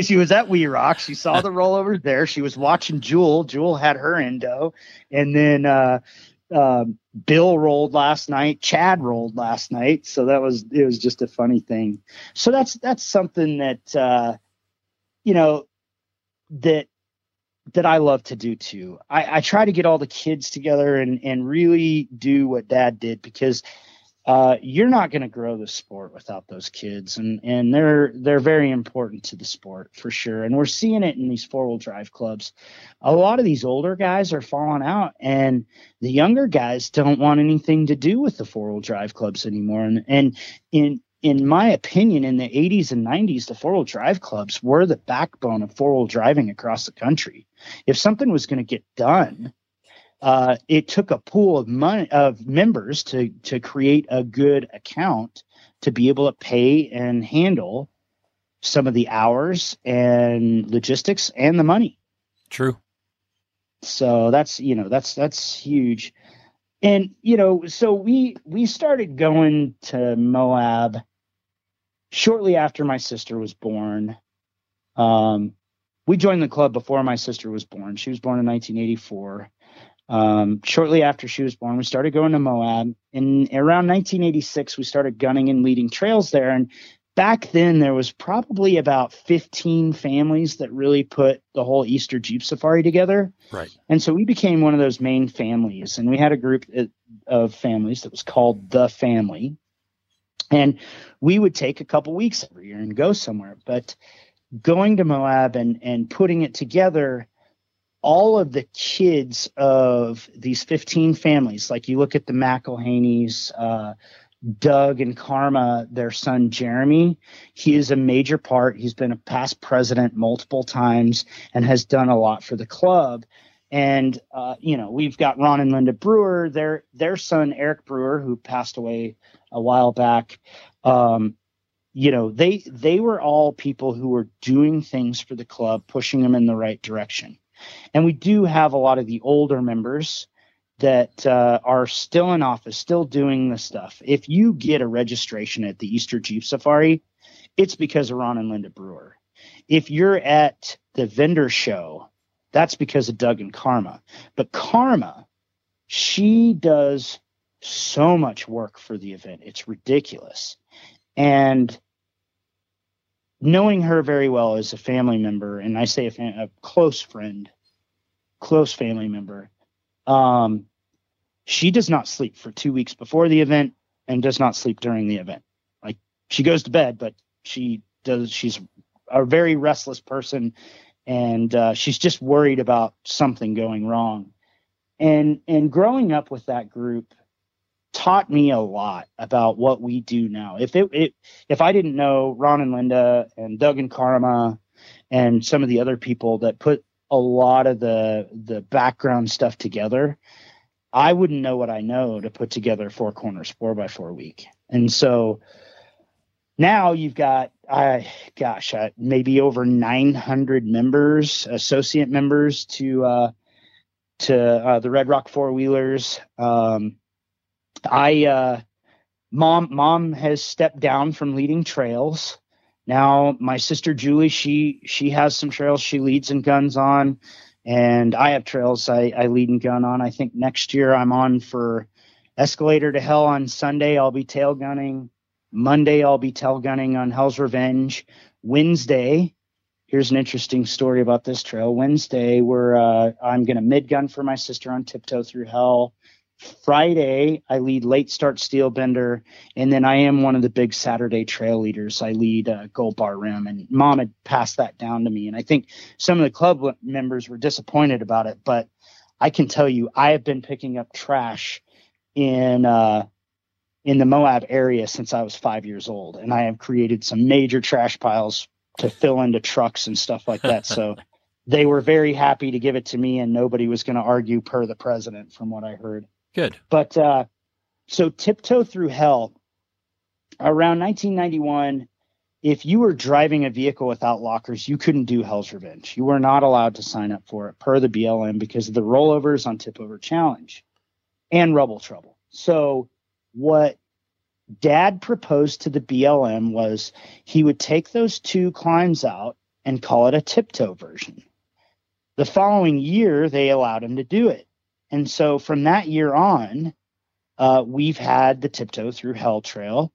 she was at We Rock. She saw the rollovers there. She was watching Jewel. Jewel had her endo. And then uh, uh, Bill rolled last night. Chad rolled last night. So that was it was just a funny thing. So that's that's something that uh, you know that that I love to do too. I, I try to get all the kids together and and really do what Dad did because uh, you're not going to grow the sport without those kids, and and they're they're very important to the sport for sure. And we're seeing it in these four wheel drive clubs. A lot of these older guys are falling out, and the younger guys don't want anything to do with the four wheel drive clubs anymore. And and in in my opinion, in the 80s and 90s, the four wheel drive clubs were the backbone of four wheel driving across the country. If something was going to get done, uh, it took a pool of money of members to to create a good account to be able to pay and handle some of the hours and logistics and the money. True. So that's you know that's that's huge, and you know so we we started going to Moab shortly after my sister was born. Um, we joined the club before my sister was born. She was born in 1984. Um, shortly after she was born, we started going to Moab. And around 1986, we started gunning and leading trails there. And back then, there was probably about 15 families that really put the whole Easter Jeep Safari together. Right. And so we became one of those main families. And we had a group of families that was called The Family. And we would take a couple weeks every year and go somewhere. But going to Moab and, and putting it together, all of the kids of these 15 families, like you look at the McElhaney's, uh, Doug and Karma, their son Jeremy, he is a major part. He's been a past president multiple times and has done a lot for the club. And uh, you know, we've got Ron and Linda Brewer, their their son Eric Brewer, who passed away a while back. Um, you know, they they were all people who were doing things for the club, pushing them in the right direction. And we do have a lot of the older members that uh, are still in office, still doing the stuff. If you get a registration at the Easter Jeep Safari, it's because of Ron and Linda Brewer. If you're at the vendor show, that's because of Doug and Karma. But Karma, she does so much work for the event. It's ridiculous. And knowing her very well as a family member, and I say a, fam- a close friend, close family member, um, she does not sleep for two weeks before the event and does not sleep during the event. Like she goes to bed, but she does. She's a very restless person, and uh, she's just worried about something going wrong. And and growing up with that group, taught me a lot about what we do now. If it, it if I didn't know Ron and Linda and Doug and Karma and some of the other people that put a lot of the the background stuff together, I wouldn't know what I know to put together four corners four by four week. And so now you've got I gosh uh, maybe over 900 members, associate members to uh, to uh, the Red Rock Four Wheelers. Um, I uh, mom mom has stepped down from leading trails. Now my sister Julie, she she has some trails she leads and guns on, and I have trails I, I lead and gun on. I think next year I'm on for Escalator to Hell on Sunday. I'll be tail gunning. Monday I'll be tail gunning on Hell's Revenge. Wednesday, here's an interesting story about this trail. Wednesday, we're uh, I'm gonna mid gun for my sister on Tiptoe Through Hell. Friday, I lead late start steel bender, and then I am one of the big Saturday trail leaders. I lead uh, Gold Bar Rim, and Mom had passed that down to me, and I think some of the club members were disappointed about it, but I can tell you, I have been picking up trash in uh, in the Moab area since I was five years old, and I have created some major trash piles to fill into trucks and stuff like that. So they were very happy to give it to me, and nobody was going to argue per the president, from what I heard. Good. But uh, so tiptoe through hell around 1991. If you were driving a vehicle without lockers, you couldn't do Hell's Revenge. You were not allowed to sign up for it per the BLM because of the rollovers on Tip Over Challenge and Rubble Trouble. So, what dad proposed to the BLM was he would take those two climbs out and call it a tiptoe version. The following year, they allowed him to do it. And so from that year on, uh, we've had the tiptoe through hell trail.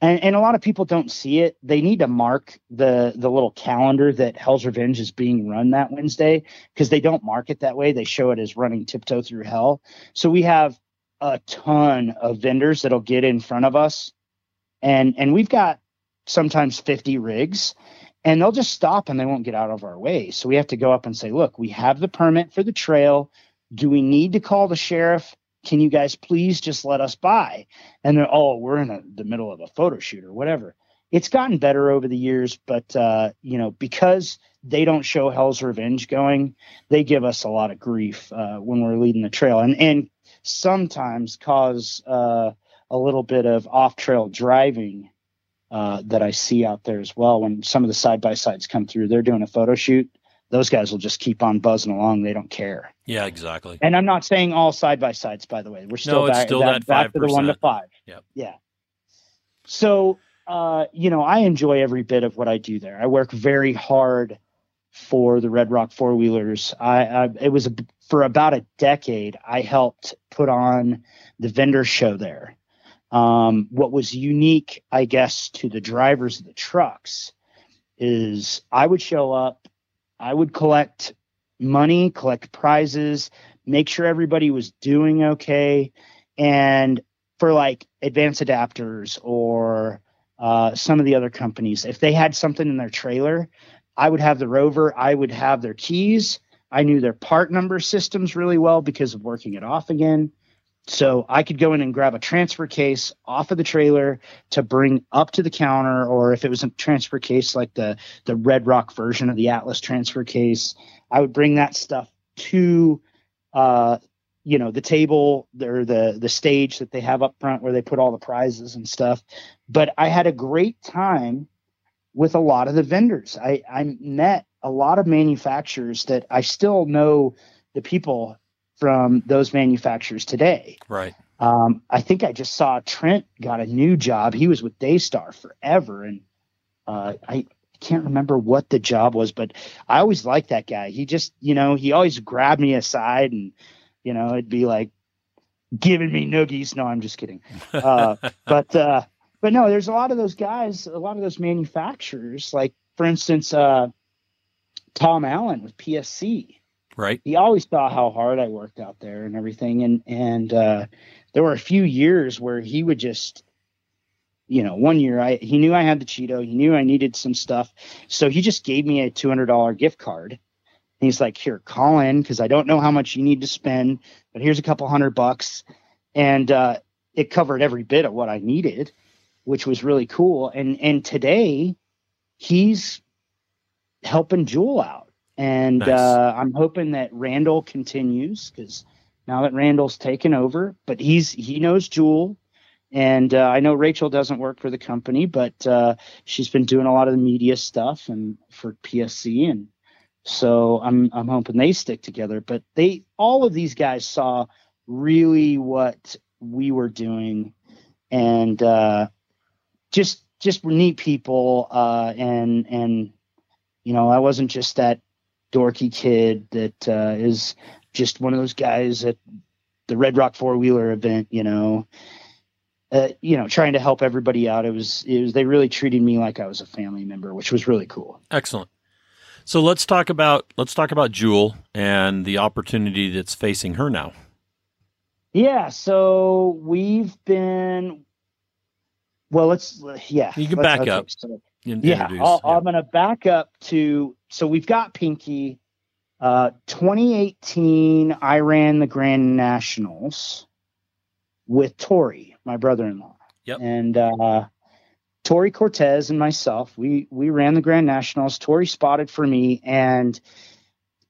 And, and a lot of people don't see it. They need to mark the the little calendar that Hell's Revenge is being run that Wednesday because they don't mark it that way. They show it as running tiptoe through hell. So we have a ton of vendors that'll get in front of us, and and we've got sometimes 50 rigs, and they'll just stop and they won't get out of our way. So we have to go up and say, look, we have the permit for the trail. Do we need to call the sheriff? Can you guys please just let us by? And they're, oh, we're in a, the middle of a photo shoot or whatever. It's gotten better over the years, but uh, you know, because they don't show Hell's Revenge going, they give us a lot of grief uh, when we're leading the trail, and and sometimes cause uh, a little bit of off trail driving uh, that I see out there as well. When some of the side by sides come through, they're doing a photo shoot those guys will just keep on buzzing along. They don't care. Yeah, exactly. And I'm not saying all side by sides, by the way. We're still, no, back, still back, back to the one to five. Yep. Yeah. So, uh, you know, I enjoy every bit of what I do there. I work very hard for the Red Rock four wheelers. I, I it was a, for about a decade. I helped put on the vendor show there. Um, what was unique, I guess, to the drivers of the trucks is I would show up I would collect money, collect prizes, make sure everybody was doing okay. And for like Advance Adapters or uh, some of the other companies, if they had something in their trailer, I would have the rover, I would have their keys. I knew their part number systems really well because of working it off again. So I could go in and grab a transfer case off of the trailer to bring up to the counter, or if it was a transfer case like the the Red Rock version of the Atlas transfer case, I would bring that stuff to uh, you know the table or the the stage that they have up front where they put all the prizes and stuff. But I had a great time with a lot of the vendors. I, I met a lot of manufacturers that I still know the people from those manufacturers today. Right. Um, I think I just saw Trent got a new job. He was with Daystar forever, and uh, I can't remember what the job was, but I always liked that guy. He just, you know, he always grabbed me aside, and you know, it'd be like giving me noogies. No, I'm just kidding. Uh, but uh, but no, there's a lot of those guys, a lot of those manufacturers. Like for instance, uh, Tom Allen with PSC Right. He always saw how hard I worked out there and everything. And and uh, there were a few years where he would just, you know, one year I he knew I had the Cheeto, he knew I needed some stuff, so he just gave me a two hundred dollar gift card. And he's like, "Here, call in because I don't know how much you need to spend, but here's a couple hundred bucks," and uh, it covered every bit of what I needed, which was really cool. And and today, he's helping Jewel out and nice. uh, I'm hoping that Randall continues because now that Randall's taken over, but he's he knows Jewel, and uh, I know Rachel doesn't work for the company, but uh, she's been doing a lot of the media stuff and for PSC, and so I'm I'm hoping they stick together. But they all of these guys saw really what we were doing, and uh, just just neat people, uh, and and you know I wasn't just that dorky kid that uh, is just one of those guys at the Red Rock four wheeler event, you know, uh, you know, trying to help everybody out. It was, it was, they really treated me like I was a family member, which was really cool. Excellent. So let's talk about, let's talk about Jewel and the opportunity that's facing her now. Yeah, so we've been. Well, let's yeah. You can back okay, up. so- In- yeah, I'll, yeah. I'm going to back up to so we've got Pinky. Uh, 2018, I ran the Grand Nationals with Tori, my brother-in-law. Yep. And uh, Tori Cortez and myself, we we ran the Grand Nationals. Tori spotted for me, and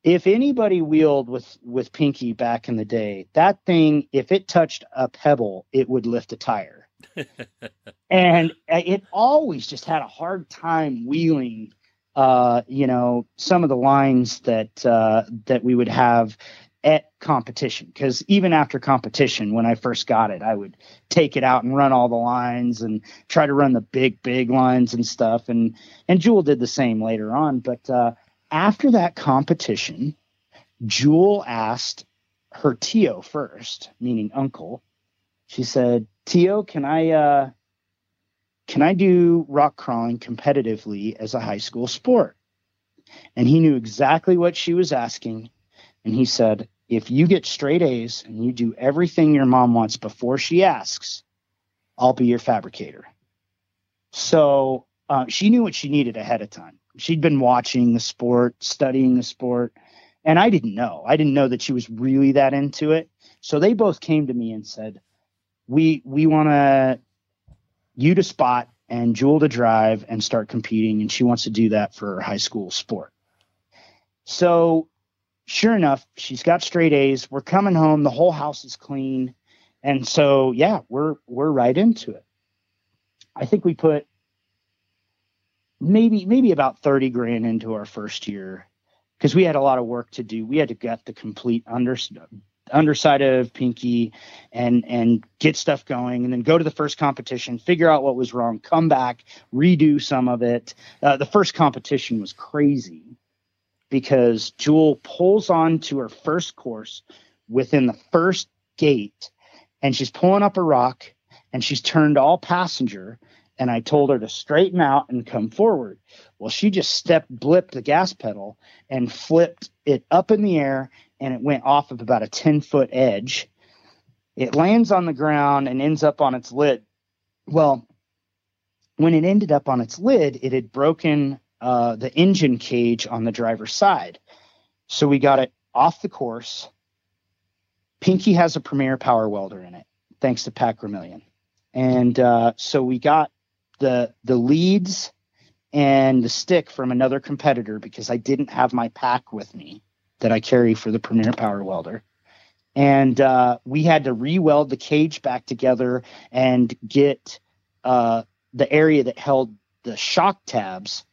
if anybody wheeled with with Pinky back in the day, that thing, if it touched a pebble, it would lift a tire and it always just had a hard time wheeling uh you know some of the lines that uh that we would have at competition. Because even after competition when i first got it i would take it out and run all the lines and try to run the big big lines and stuff. And and jewel did the same later on. But uh after that competition jewel asked her tio first meaning uncle. She said tio can i uh can I do rock crawling competitively as a high school sport? And he knew exactly what she was asking. And he said, if you get straight A's and you do everything your mom wants before she asks, I'll be your fabricator. So uh, she knew what she needed ahead of time. She'd been watching the sport, studying the sport, and I didn't know. I didn't know that she was really that into it. So they both came to me and said, "We we want to you to spot and Jewel to drive and start competing. And she wants to do that for her high school sport. So, sure enough, she's got straight A's. We're coming home. The whole house is clean. And so, yeah, we're we're right into it. I think we put maybe maybe about 30 grand into our first year because we had a lot of work to do. We had to get the complete under, underside of Pinky and and get stuff going and then go to the first competition figure out what was wrong come back redo some of it. Uh, the first competition was crazy because jewel pulls on to her first course within the first gate and she's pulling up a rock and she's turned all passenger. And i told her to straighten out and come forward. Well she just stepped blipped the gas pedal and flipped it up in the air and it went off of about a 10 foot edge. It lands on the ground and ends up on its lid. Well, when it ended up on its lid, it had broken uh, the engine cage on the driver's side. So we got it off the course. Pinky has a Premier Power Welder in it, thanks to Vermillion. And uh, so we got the the leads and the stick from another competitor because I didn't have my pack with me that I carry for the Premier Power Welder. And uh, we had to re-weld the cage back together and get uh, the area that held the shock tabs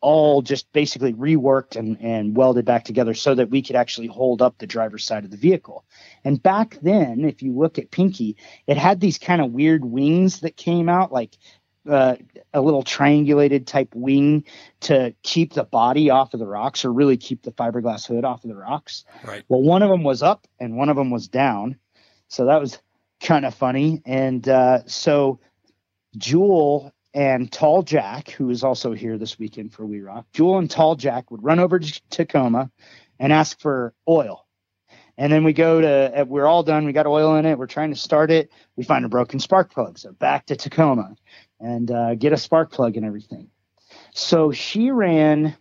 all just basically reworked and, and welded back together so that we could actually hold up the driver's side of the vehicle. And back then, if you look at Pinky, it had these kind of weird wings that came out, like uh, a little triangulated type wing to keep the body off of the rocks or really keep the fiberglass hood off of the rocks. Right. Well, one of them was up and one of them was down. So that was kind of funny. And uh, so Jewel and Tall Jack, who is also here this weekend for We Rock, Jewel and Tall Jack would run over to Tacoma and ask for oil. And then we go to, uh, we're all done. We got oil in it. We're trying to start it. We find a broken spark plug. So back to Tacoma and uh, get a spark plug and everything. So she ran,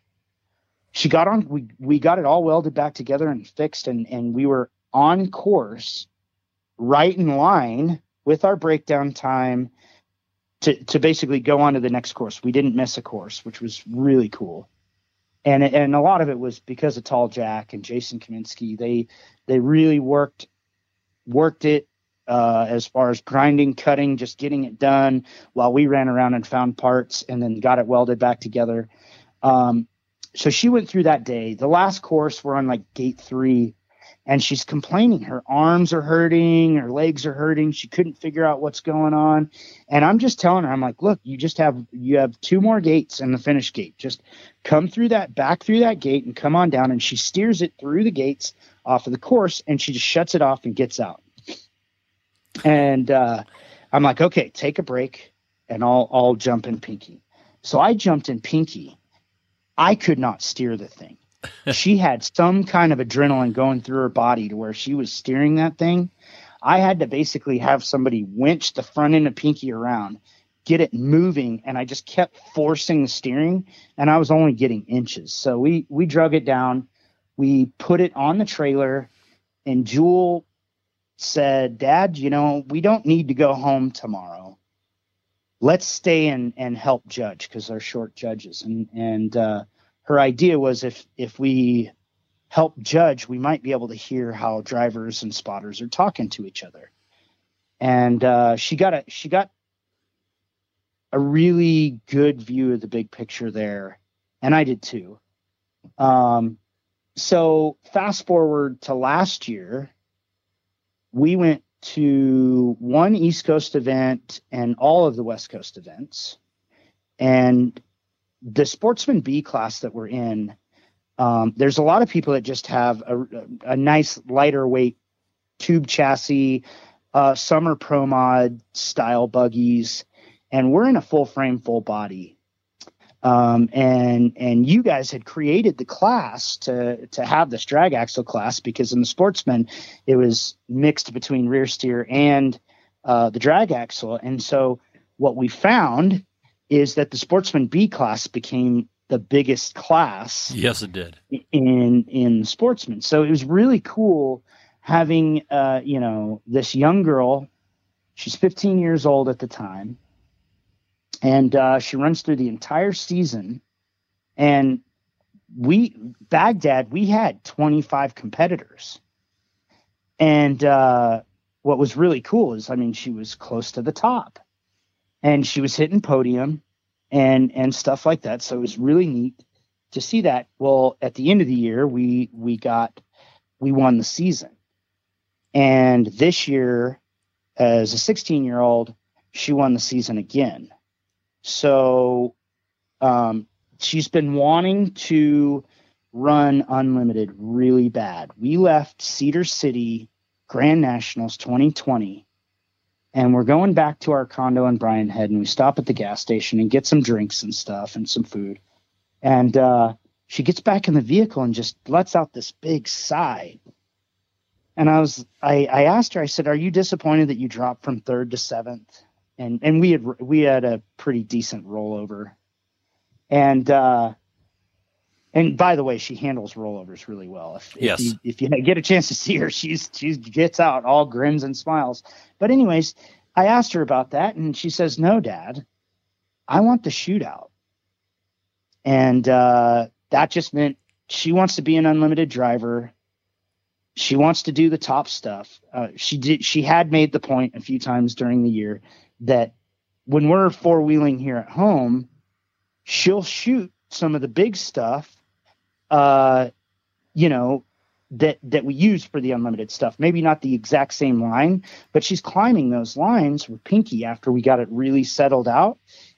she got on, we, we got it all welded back together and fixed, and, and we were on course, right in line with our breakdown time to, to basically go on to the next course. We didn't miss a course, which was really cool. And, and a lot of it was because of Tall Jack and Jason Kaminsky. They they really worked worked it uh, as far as grinding, cutting, just getting it done while we ran around and found parts and then got it welded back together. Um, so she went through that day. The last course, we're on like gate three, and she's complaining. Her arms are hurting, her legs are hurting. She couldn't figure out what's going on. And I'm just telling her, I'm like, look, you just have you have two more gates and the finish gate. Just come through that back through that gate and come on down. And she steers it through the gates off of the course and she just shuts it off and gets out. And uh, I'm like, okay, take a break and I'll I'll jump in Pinky. So I jumped in Pinky. I could not steer the thing. she had some kind of adrenaline going through her body to where she was steering that thing. I had to basically have somebody winch the front end of Pinky around, get it moving, and I just kept forcing the steering, and I was only getting inches. So we we drug it down, we put it on the trailer, and Jewel said, "Dad, you know we don't need to go home tomorrow. Let's stay and and help judge because they're short judges." And and uh, her idea was if if we help judge, we might be able to hear how drivers and spotters are talking to each other. And uh, she got a she got a really good view of the big picture there, and I did too. Um, so fast forward to last year, we went to one East Coast event and all of the West Coast events, and the Sportsman B class that we're in um, there's a lot of people that just have a, a nice lighter weight tube chassis, uh, summer pro mod style buggies, and we're in a full frame, full body. Um, and and you guys had created the class to to have this drag axle class because in the sportsman it was mixed between rear steer and uh, the drag axle, and so what we found is that the sportsman B class became the biggest class. Yes, it did in in sportsmen. So it was really cool having uh, you know this young girl. She's 15 years old at the time, and uh, she runs through the entire season. And we Baghdad, we had 25 competitors, and uh, what was really cool is, I mean, she was close to the top, and she was hitting podium and and stuff like that. So it was really neat to see that. Well, at the end of the year, we we got we won the season, and this year, as a 16 year old, she won the season again. So um, she's been wanting to run unlimited really bad. We left Cedar City Grand Nationals 2020 and we're going back to our condo in Brian Head, and we stop at the gas station and get some drinks and stuff and some food. And uh, she gets back in the vehicle and just lets out this big sigh. And I was, I, I asked her, I said, "Are you disappointed that you dropped from third to seventh? And and we had we had a pretty decent rollover. And uh, and by the way, she handles rollovers really well. If, yes. if, you, if you get a chance to see her, she's she gets out all grins and smiles. But anyways, I asked her about that, and she says, "No, Dad, I want the shootout." And uh, that just meant she wants to be an unlimited driver. She wants to do the top stuff. Uh, she did. She had made the point a few times during the year that when we're four wheeling here at home, she'll shoot some of the big stuff uh, you know, that that we use for the unlimited stuff. Maybe not the exact same line, but she's climbing those lines with Pinky after we got it really settled out.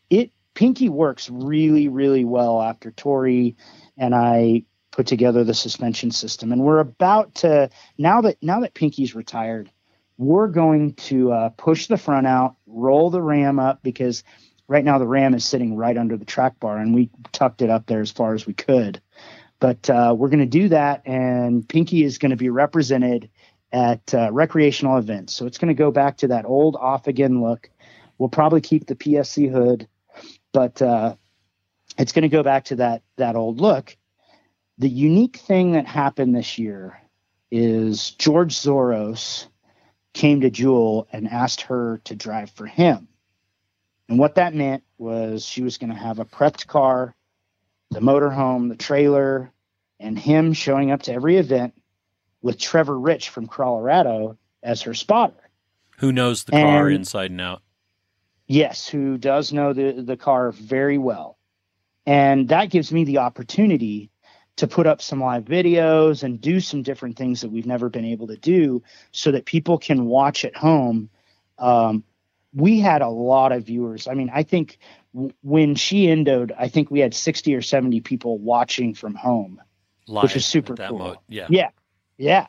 It Pinky works really, really well after Tori and I put together the suspension system. And we're about to now that now that Pinky's retired, we're going to uh, push the front out, roll the ram up because right now the ram is sitting right under the track bar, and we tucked it up there as far as we could. But uh, we're going to do that, and Pinky is going to be represented at uh, recreational events. So it's going to go back to that old off again look. We'll probably keep the PSC hood, but uh, it's going to go back to that that old look. The unique thing that happened this year is George Zoros came to Jewel and asked her to drive for him. And what that meant was she was going to have a prepped car the motorhome, the trailer, and him showing up to every event with Trevor Rich from Colorado as her spotter. Who knows the car inside and out? Yes, who does know the, the car very well. And that gives me the opportunity to put up some live videos and do some different things that we've never been able to do so that people can watch at home. Um, we had a lot of viewers. I mean, I think when she endoed, I think we had 60 or 70 people watching from home, Live which was super cool. Mode. Yeah. Yeah. Yeah.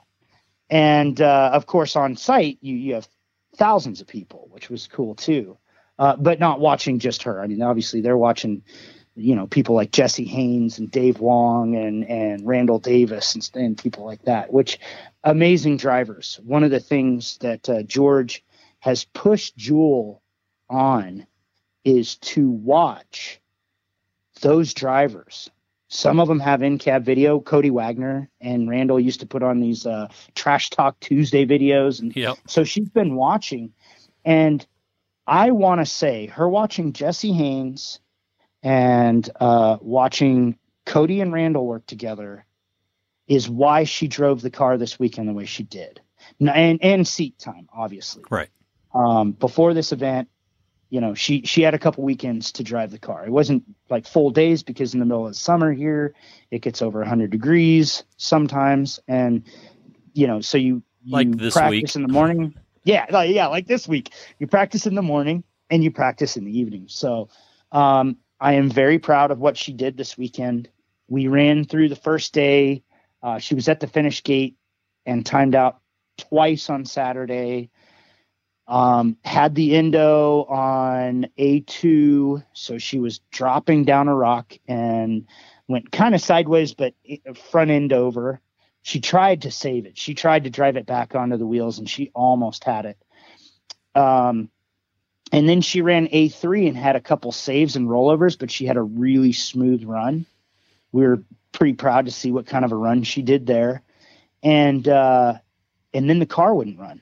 And uh, of course, on site, you, you have thousands of people, which was cool too. Uh, but not watching just her. I mean, obviously, they're watching you know people like Jesse Haynes and Dave Wong and and Randall Davis and, and people like that, which amazing drivers. One of the things that uh, George has pushed Jewel on is to watch those drivers. Some of them have in cab video. Cody Wagner and Randall used to put on these uh, Trash Talk Tuesday videos, and Yep. so she's been watching. And I want to say, her watching Jesse Haynes and uh, watching Cody and Randall work together is why she drove the car this weekend the way she did, and and seat time, obviously. Right. Um, before this event, you know, she she had a couple weekends to drive the car. It wasn't like full days because in the middle of the summer here, it gets over 100 degrees sometimes, and you know, so you, you Like this practice week. in the morning. Yeah, like, yeah, like this week, you practice in the morning and you practice in the evening. So, um, I am very proud of what she did this weekend. We ran through the first day. Uh, she was at the finish gate and timed out twice on Saturday. Um, had the endo on A2, so she was dropping down a rock and went kind of sideways, but front end over. She tried to save it. She tried to drive it back onto the wheels, and she almost had it. Um, and then she ran A3 and had a couple saves and rollovers, but she had a really smooth run. We were pretty proud to see what kind of a run she did there. And uh, and then the car wouldn't run.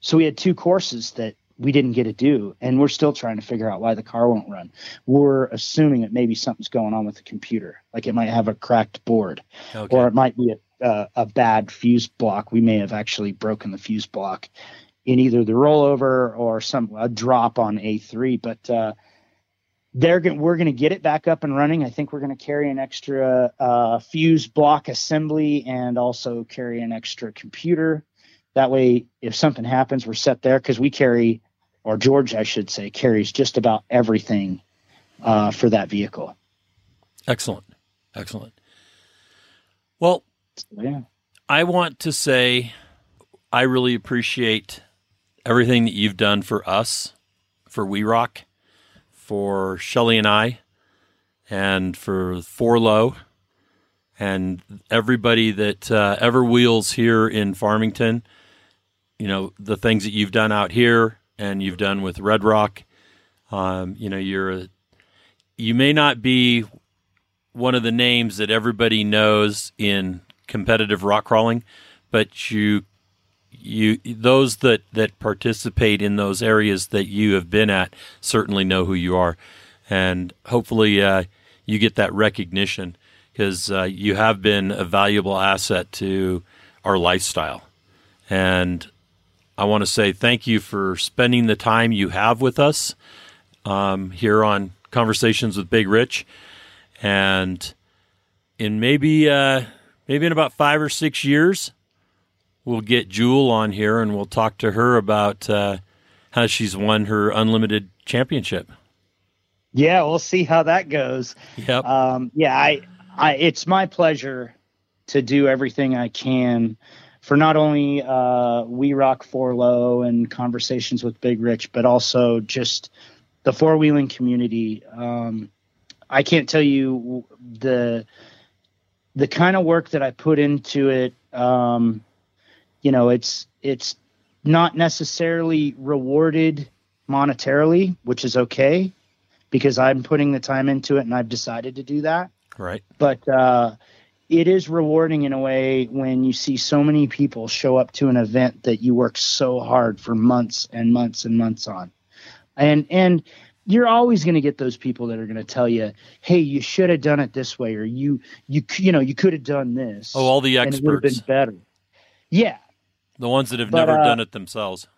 So we had two courses that we didn't get to do, and we're still trying to figure out why the car won't run. We're assuming that maybe something's going on with the computer, like it might have a cracked board, Okay. or it might be a, a, a bad fuse block. We may have actually broken the fuse block in either the rollover or some a drop on A3. But uh, they're going we're going to get it back up and running. I think we're going to carry an extra uh, fuse block assembly and also carry an extra computer. That way, if something happens, we're set there because we carry, or George, I should say, carries just about everything uh, for that vehicle. Excellent. Excellent. Well, yeah. I want to say I really appreciate everything that you've done for us, for We Rock, for Shelly and I, and for Forlow, and everybody that uh, ever wheels here in Farmington. You know the things that you've done out here, and you've done with Red Rock. Um, you know you're a, you may not be one of the names that everybody knows in competitive rock crawling, but you you those that that participate in those areas that you have been at certainly know who you are, and hopefully uh, you get that recognition because uh, you have been a valuable asset to our lifestyle, and I want to say thank you for spending the time you have with us um, here on Conversations with Big Rich, and in maybe uh, maybe in about five or six years, we'll get Jewel on here and we'll talk to her about uh, how she's won her unlimited championship. Yeah, we'll see how that goes. Yep. Um, yeah, I, I, it's my pleasure to do everything I can for not only uh, We Rock Four Low and conversations with Big Rich, but also just the four wheeling community. Um, I can't tell you the the kind of work that I put into it. Um, you know, it's it's not necessarily rewarded monetarily, which is okay because I'm putting the time into it and I've decided to do that. Right. but uh, it is rewarding in a way when you see so many people show up to an event that you work so hard for months and months and months on. And and you're always going to get those people that are going to tell you hey you should have done it this way or you you you know you could have done this. Oh, all the and it would have been better. Yeah the ones that have But, never uh, done it themselves.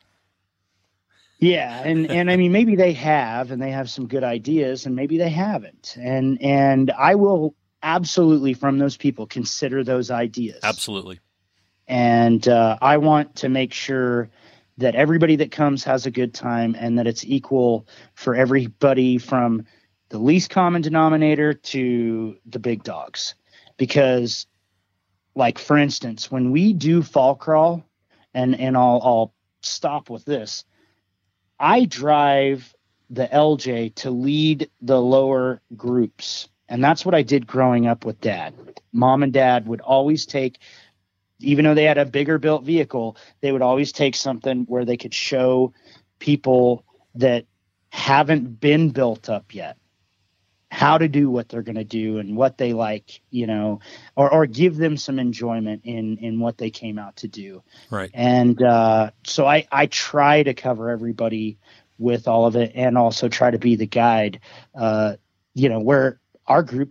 Yeah, and and I mean maybe they have and they have some good ideas and maybe they haven't. And and I will absolutely from those people consider those ideas. Absolutely. And uh, I want to make sure that everybody that comes has a good time and that it's equal for everybody from the least common denominator to the big dogs. Because like for instance, when we do fall crawl and and I'll I'll stop with this. I drive the LJ to lead the lower groups And that's what I did growing up with dad. Mom and dad would always take, even though they had a bigger built vehicle, they would always take something where they could show people that haven't been built up yet how to do what they're going to do and what they like, you know, or, or give them some enjoyment in, in what they came out to do. Right. And uh, so I, I try to cover everybody with all of it and also try to be the guide, uh, you know, where our group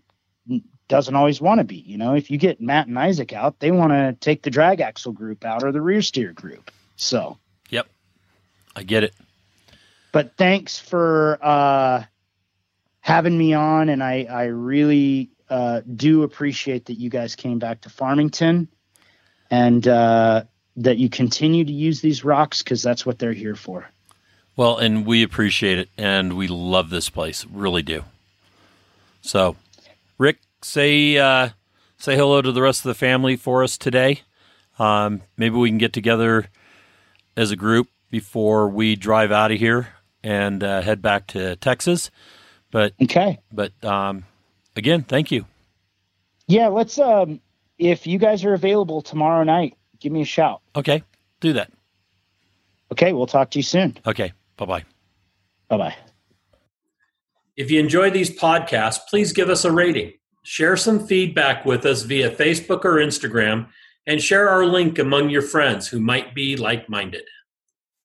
doesn't always want to be. You know, if you get Matt and Isaac out, they want to take the drag axle group out or the rear steer group. So, yep, I get it. But thanks for, uh, having me on, and I I really uh, do appreciate that you guys came back to Farmington, and uh, that you continue to use these rocks because that's what they're here for. Well, and we appreciate it, and we love this place, really do. So, Rick, say uh, say hello to the rest of the family for us today. Um, maybe we can get together as a group before we drive out of here and uh, head back to Texas. But okay. But um, again, thank you. Yeah, let's. Um, if you guys are available tomorrow night, give me a shout. Okay, do that. Okay, we'll talk to you soon. Okay, bye bye. Bye bye. If you enjoy these podcasts, please give us a rating. Share some feedback with us via Facebook or Instagram, and share our link among your friends who might be like minded.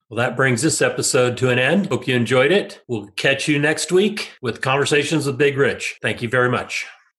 Well, that brings this episode to an end. Hope you enjoyed it. We'll catch you next week with Conversations with Big Rich. Thank you very much.